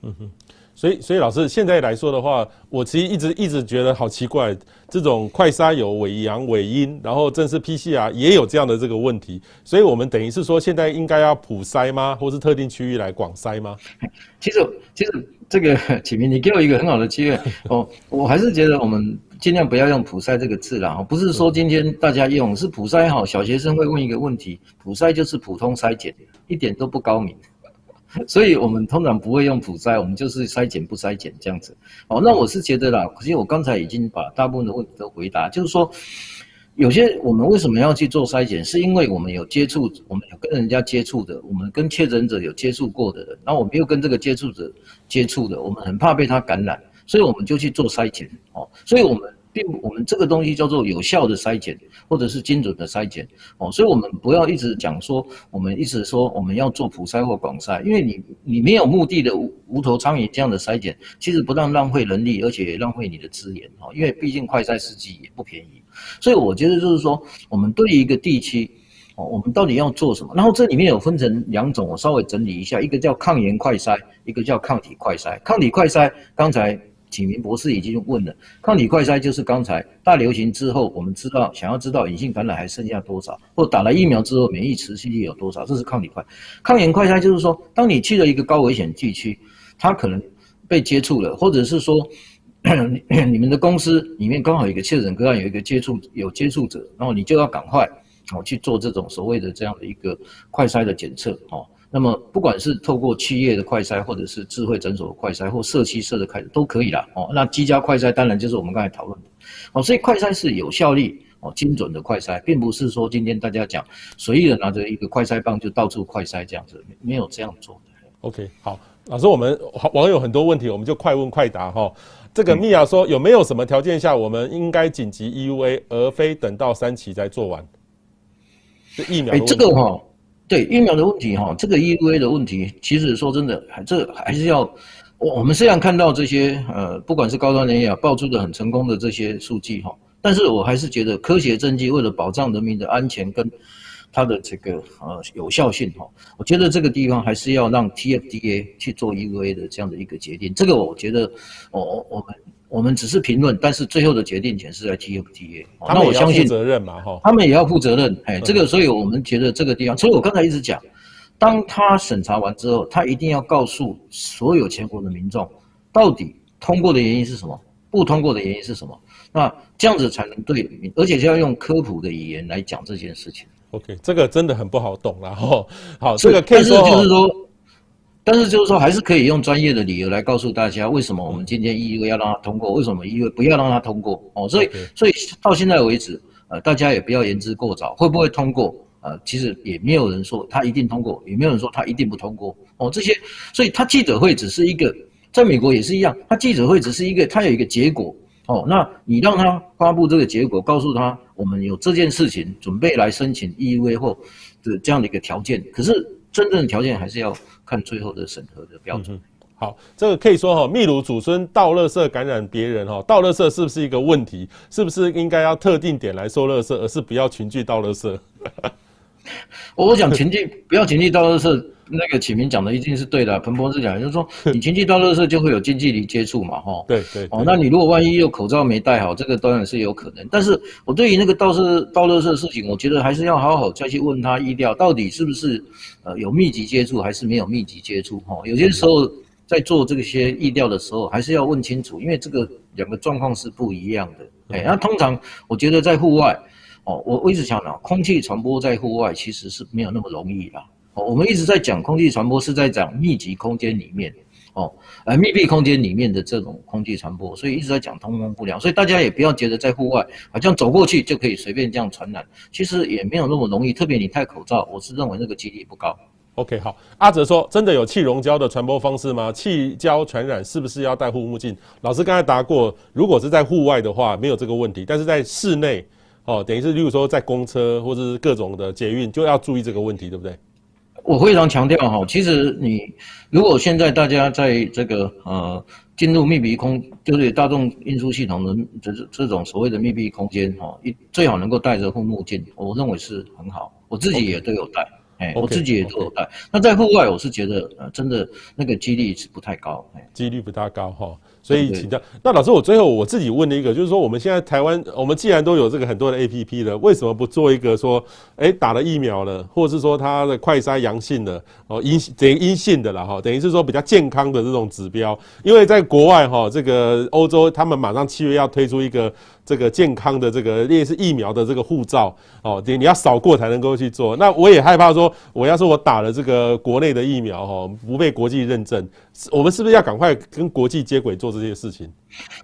嗯哼。所以，所以老师现在来说的话，我其实一直一直觉得好奇怪，这种快筛有伪阳伪阴，然后正式 PCR 也有这样的这个问题，所以我们等于是说，现在应该要普筛吗？或是特定区域来广筛吗？其实，其实这个 启明，你给我一个很好的机会哦，我还是觉得我们尽量不要用普筛这个字啦，不是说今天大家用是普筛好，小学生会问一个问题，普筛就是普通筛检，一点都不高明。所以我们通常不会用普筛，我们就是筛检不筛检这样子。哦，那我是觉得啦，其实我刚才已经把大部分的问题都回答，就是说，有些我们为什么要去做筛检，是因为我们有接触，我们有跟人家接触的，我们跟确诊者有接触过的人，然后我们又跟这个接触者接触的，我们很怕被他感染，所以我们就去做筛检。哦，所以我们。并我们这个东西叫做有效的筛检，或者是精准的筛检哦，所以我们不要一直讲说，我们一直说我们要做普筛或广筛，因为你你没有目的的无无头苍蝇这样的筛检，其实不但浪费人力，而且也浪费你的资源哦，因为毕竟快筛试剂也不便宜，所以我觉得就是说，我们对于一个地区哦，我们到底要做什么？然后这里面有分成两种，我稍微整理一下，一个叫抗原快筛，一个叫抗体快筛。抗体快筛刚才。启明博士已经问了，抗体快筛就是刚才大流行之后，我们知道想要知道隐性感染还剩下多少，或打了疫苗之后免疫持续力有多少，这是抗体快。抗原快筛就是说，当你去了一个高危险地区，他可能被接触了，或者是说 你们的公司里面刚好有一个确诊个案，有一个接触有接触者，然后你就要赶快哦去做这种所谓的这样的一个快筛的检测哦。那么不管是透过企业的快筛，或者是智慧诊所的快筛，或社区设的快筛都可以啦。哦，那居家快筛当然就是我们刚才讨论的。哦，所以快筛是有效率、哦精准的快筛，并不是说今天大家讲随意的拿着一个快筛棒就到处快筛这样子，没有这样做的。OK，好，老师，我们网友很多问题，我们就快问快答哈。这个米娅说，有没有什么条件下我们应该紧急 EUA，而非等到三期再做完？这疫苗？哎，这个哈。对疫苗的问题哈，这个 EUA 的问题，其实说真的，这还是要我我们虽然看到这些呃，不管是高端联亚爆出的很成功的这些数据哈，但是我还是觉得科学证据为了保障人民的安全跟它的这个呃有效性哈，我觉得这个地方还是要让 TFDA 去做 EUA 的这样的一个决定。这个我觉得我我们。我们只是评论，但是最后的决定权是在 TFTA。那我相信责任嘛，哈，他们也要负责任。哎，这个，所以我们觉得这个地方，所以我刚才一直讲，当他审查完之后，他一定要告诉所有全国的民众，到底通过的原因是什么，不通过的原因是什么。那这样子才能对，而且就要用科普的语言来讲这件事情。OK，这个真的很不好懂了哈。好，这个可以说就是说。但是就是说，还是可以用专业的理由来告诉大家，为什么我们今天 EUA 要让它通过，为什么 EUA 不要让它通过？哦，所以所以到现在为止，呃，大家也不要言之过早，会不会通过？呃，其实也没有人说他一定通过，也没有人说他一定不通过。哦，这些，所以他记者会只是一个，在美国也是一样，他记者会只是一个，他有一个结果。哦，那你让他发布这个结果，告诉他我们有这件事情准备来申请 EUA 或的这样的一个条件，可是真正的条件还是要。看最后的审核的标准。好，这个可以说哈，秘鲁祖孙倒垃圾感染别人哈，倒垃圾是不是一个问题？是不是应该要特定点来收垃圾，而是不要群聚倒垃圾？我讲群聚不要情绪到垃圾。那个启明讲的一定是对的，彭博士讲就是说，你情绪到垃圾就会有近距离接触嘛，哈，对对，哦，那你如果万一又口罩没戴好，这个当然是有可能。但是我对于那个倒是倒垃圾的事情，我觉得还是要好好再去问他疫调到底是不是呃有密集接触还是没有密集接触，哈，有些时候在做这些意料的时候，还是要问清楚，因为这个两个状况是不一样的。哎，那通常我觉得在户外，哦，我我一直讲了，空气传播在户外其实是没有那么容易的。我们一直在讲空气传播是在讲密集空间里面，哦，呃，密闭空间里面的这种空气传播，所以一直在讲通风不良，所以大家也不要觉得在户外好像走过去就可以随便这样传染，其实也没有那么容易，特别你戴口罩，我是认为那个几率不高。OK，好，阿哲说，真的有气溶胶的传播方式吗？气胶传染是不是要戴护目镜？老师刚才答过，如果是在户外的话，没有这个问题，但是在室内，哦，等于是例如说在公车或者是各种的捷运，就要注意这个问题，对不对？我非常强调哈，其实你如果现在大家在这个呃进入密闭空，就是大众运输系统的这这种所谓的密闭空间哈，一最好能够戴着护目镜，我认为是很好，我自己也都有戴。哎，okay, 我自己也都有戴。Okay. 那在户外，我是觉得呃，真的那个几率是不太高，哎，几率不大高哈。所以请教，那老师，我最后我自己问了一个，就是说我们现在台湾，我们既然都有这个很多的 APP 了，为什么不做一个说，哎，打了疫苗了，或者是说他的快筛阳性的哦，阴等于阴性的了哈，等于是说比较健康的这种指标？因为在国外哈，这个欧洲他们马上七月要推出一个。这个健康的这个类似疫苗的这个护照哦，你你要扫过才能够去做。那我也害怕说，我要是我打了这个国内的疫苗哦，不被国际认证，我们是不是要赶快跟国际接轨做这些事情？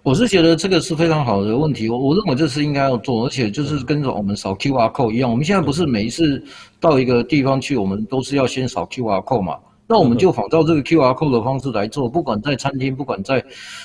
我是觉得这个是非常好的问题，我我认为这是应该要做，而且就是跟着我们扫 QR code 一样，我们现在不是每一次到一个地方去，我们都是要先扫 QR code 嘛。那我们就仿照这个 QR code 的方式来做，不管在餐厅，不管在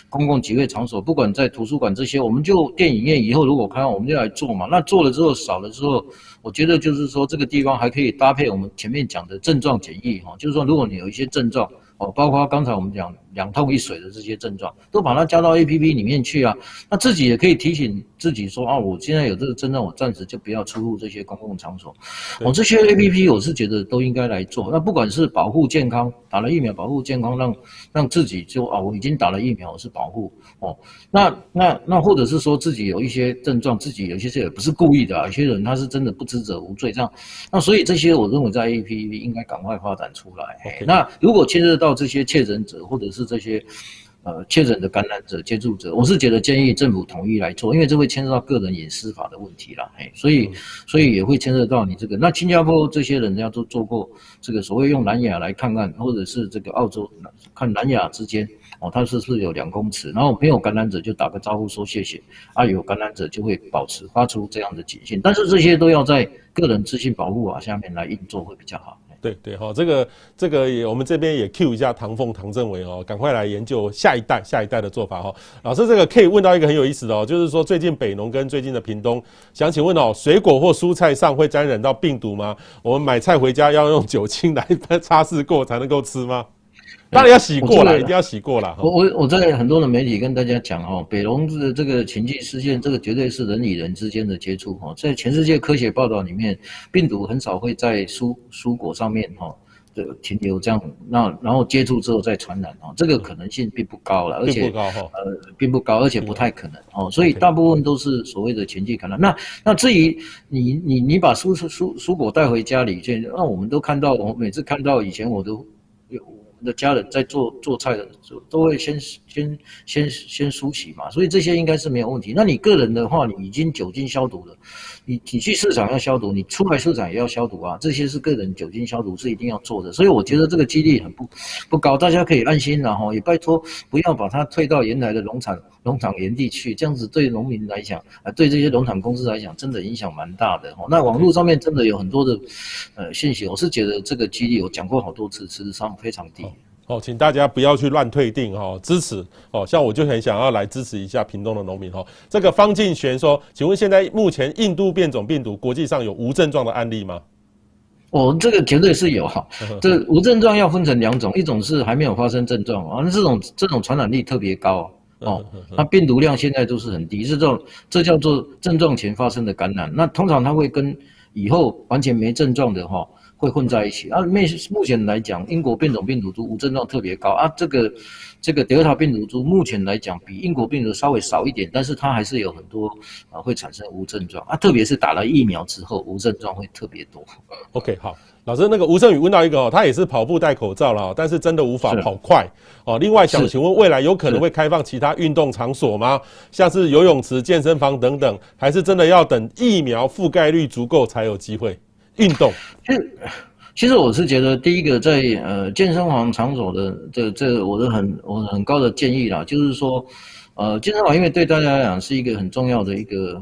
公共集会场所，不管在图书馆这些，我们就电影院以后如果开放，我们就来做嘛。那做了之后，少了之后，我觉得就是说这个地方还可以搭配我们前面讲的症状检疫哈，就是说如果你有一些症状。哦，包括刚才我们讲两痛一水的这些症状，都把它加到 APP 里面去啊。那自己也可以提醒自己说啊，我现在有这个症状，我暂时就不要出入这些公共场所。我、哦、这些 APP 我是觉得都应该来做。那不管是保护健康，打了疫苗保护健康，让让自己就啊，我已经打了疫苗，我是保护哦。那那那或者是说自己有一些症状，自己有些事也不是故意的啊。有些人他是真的不知者无罪这样。那所以这些我认为在 APP 应该赶快发展出来。那如果牵涉到到这些确诊者，或者是这些，呃确诊的感染者、接触者，我是觉得建议政府统一来做，因为这会牵涉到个人隐私法的问题啦，哎，所以所以也会牵涉到你这个。那新加坡这些人家都做过这个所谓用蓝牙来看看，或者是这个澳洲看蓝牙之间。哦，它是是有两公尺，然后没有感染者就打个招呼说谢谢，啊，有感染者就会保持发出这样的警讯，但是这些都要在个人资讯保护法下面来运作会比较好。对对哈，这个这个也我们这边也 cue 一下唐凤唐政委哦，赶快来研究下一代下一代的做法哈。老师，这个可以问到一个很有意思的哦，就是说最近北农跟最近的屏东，想请问哦，水果或蔬菜上会沾染到病毒吗？我们买菜回家要用酒精来 擦拭过才能够吃吗？当然要洗过了，一定要洗过了。我我我在很多的媒体跟大家讲哦，北龙的这个情境事件，这个绝对是人与人之间的接触哈，在全世界科学报道里面，病毒很少会在蔬蔬果上面哈，这个停留这样，那然后接触之后再传染哈，这个可能性并不高了，而且呃并不高，而且不太可能哦，所以大部分都是所谓的情境感染。那那至于你你你把蔬蔬蔬果带回家里去，那我们都看到，我每次看到以前我都有。的家人在做做菜的时候，都会先先先先梳洗嘛，所以这些应该是没有问题。那你个人的话，你已经酒精消毒了，你你去市场要消毒，你出来市场也要消毒啊，这些是个人酒精消毒是一定要做的。所以我觉得这个几率很不不高，大家可以安心，然后也拜托不要把它退到原来的农场农场原地去，这样子对农民来讲啊，对这些农场公司来讲，真的影响蛮大的。那网络上面真的有很多的呃信息，我是觉得这个几率我讲过好多次，事实上非常低。哦，请大家不要去乱退订哦，支持哦。像我就很想要来支持一下屏东的农民哦。这个方敬玄说，请问现在目前印度变种病毒国际上有无症状的案例吗？哦，这个绝对是有哈。这无症状要分成两种，一种是还没有发生症状，啊，这种这种传染力特别高哦。那病毒量现在都是很低，是这种这叫做症状前发生的感染。那通常它会跟以后完全没症状的哈。会混在一起啊。目目前来讲，英国变种病毒株无症状特别高啊。这个这个德尔塔病毒株目前来讲比英国病毒稍微少一点，但是它还是有很多啊会产生无症状啊。特别是打了疫苗之后，无症状会特别多。OK，好，老师，那个吴胜宇问到一个哦，他也是跑步戴口罩了，但是真的无法跑快哦。另外想请问，未来有可能会开放其他运动场所吗？像是游泳池、健身房等等，还是真的要等疫苗覆盖率足够才有机会？运动，其实其实我是觉得，第一个在呃健身房场所的这这，我的很我很高的建议啦，就是说，呃健身房因为对大家来讲是一个很重要的一个。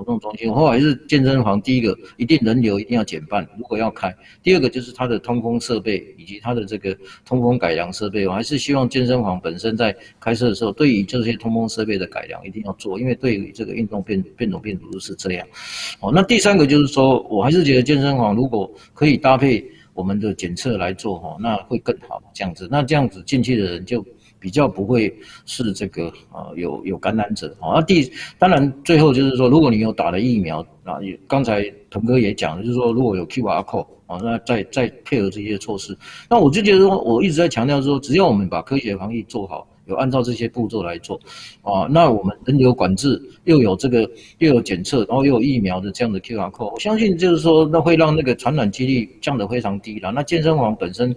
活动中心，或还是健身房，第一个一定人流一定要减半，如果要开。第二个就是它的通风设备以及它的这个通风改良设备，我还是希望健身房本身在开设的时候，对于这些通风设备的改良一定要做，因为对于这个运动变变种病毒是这样。哦，那第三个就是说，我还是觉得健身房如果可以搭配我们的检测来做，哈，那会更好。这样子，那这样子进去的人就。比较不会是这个啊，有有感染者啊。第当然最后就是说，如果你有打了疫苗啊，也刚才腾哥也讲，就是说如果有 QR code 啊，那再再配合这些措施，那我就觉得说，我一直在强调说，只要我们把科学防疫做好，有按照这些步骤来做啊，那我们人流管制又有这个又有检测，然后又有疫苗的这样的 QR code，我相信就是说，那会让那个传染几率降得非常低了。那健身房本身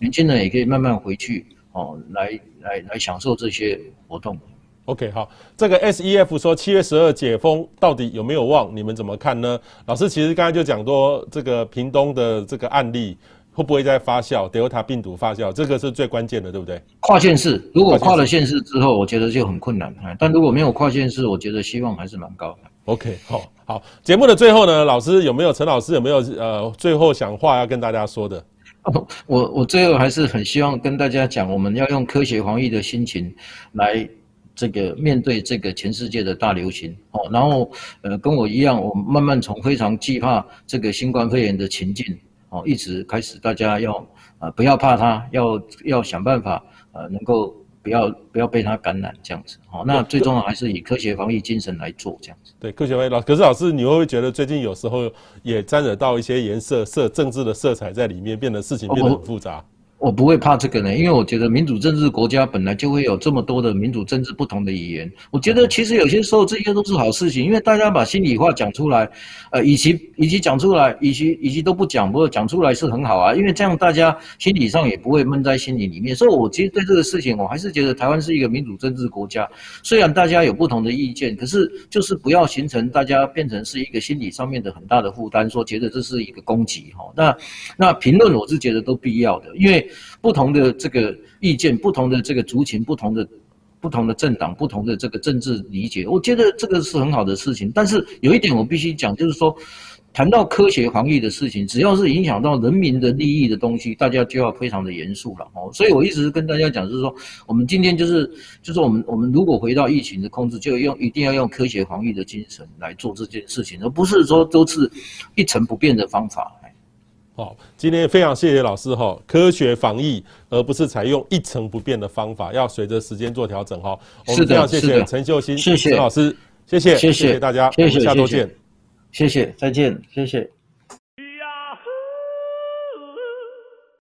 年轻人也可以慢慢回去。哦，来来来享受这些活动。OK，好，这个 SEF 说七月十二解封到底有没有望？你们怎么看呢？老师其实刚才就讲多这个屏东的这个案例会不会在发酵？Delta 病毒发酵，这个是最关键的，对不对？跨县市，如果跨了县市之后，我觉得就很困难。但如果没有跨县市，我觉得希望还是蛮高的。OK，好，好，节目的最后呢，老师有没有陈老师有没有呃最后想话要跟大家说的？我我最后还是很希望跟大家讲，我们要用科学防疫的心情来这个面对这个全世界的大流行哦。然后呃，跟我一样，我慢慢从非常惧怕这个新冠肺炎的情境哦，一直开始大家要啊不要怕它，要要想办法呃能够。不要不要被它感染这样子，好，那最重要还是以科学防疫精神来做这样子。对，科学防疫老，可是老师，你会不会觉得最近有时候也沾惹到一些颜色色政治的色彩在里面，变得事情变得很复杂？我我不会怕这个呢，因为我觉得民主政治国家本来就会有这么多的民主政治不同的语言。我觉得其实有些时候这些都是好事情，因为大家把心里话讲出来，呃，与其与其讲出来，与其与其都不讲，不过讲出来是很好啊，因为这样大家心理上也不会闷在心里里面。所以，我其实对这个事情，我还是觉得台湾是一个民主政治国家。虽然大家有不同的意见，可是就是不要形成大家变成是一个心理上面的很大的负担，说觉得这是一个攻击哈。那那评论我是觉得都必要的，因为。不同的这个意见，不同的这个族群，不同的不同的政党，不同的这个政治理解，我觉得这个是很好的事情。但是有一点我必须讲，就是说，谈到科学防疫的事情，只要是影响到人民的利益的东西，大家就要非常的严肃了哦。所以我一直跟大家讲，就是说，我们今天就是就是我们我们如果回到疫情的控制，就用一定要用科学防疫的精神来做这件事情，而不是说都是一成不变的方法。好，今天非常谢谢老师哈，科学防疫，而不是采用一成不变的方法，要随着时间做调整哈。我们非常谢谢陈秀新陈老师，谢谢谢谢大家，我们，下周见，谢谢，再见，谢谢。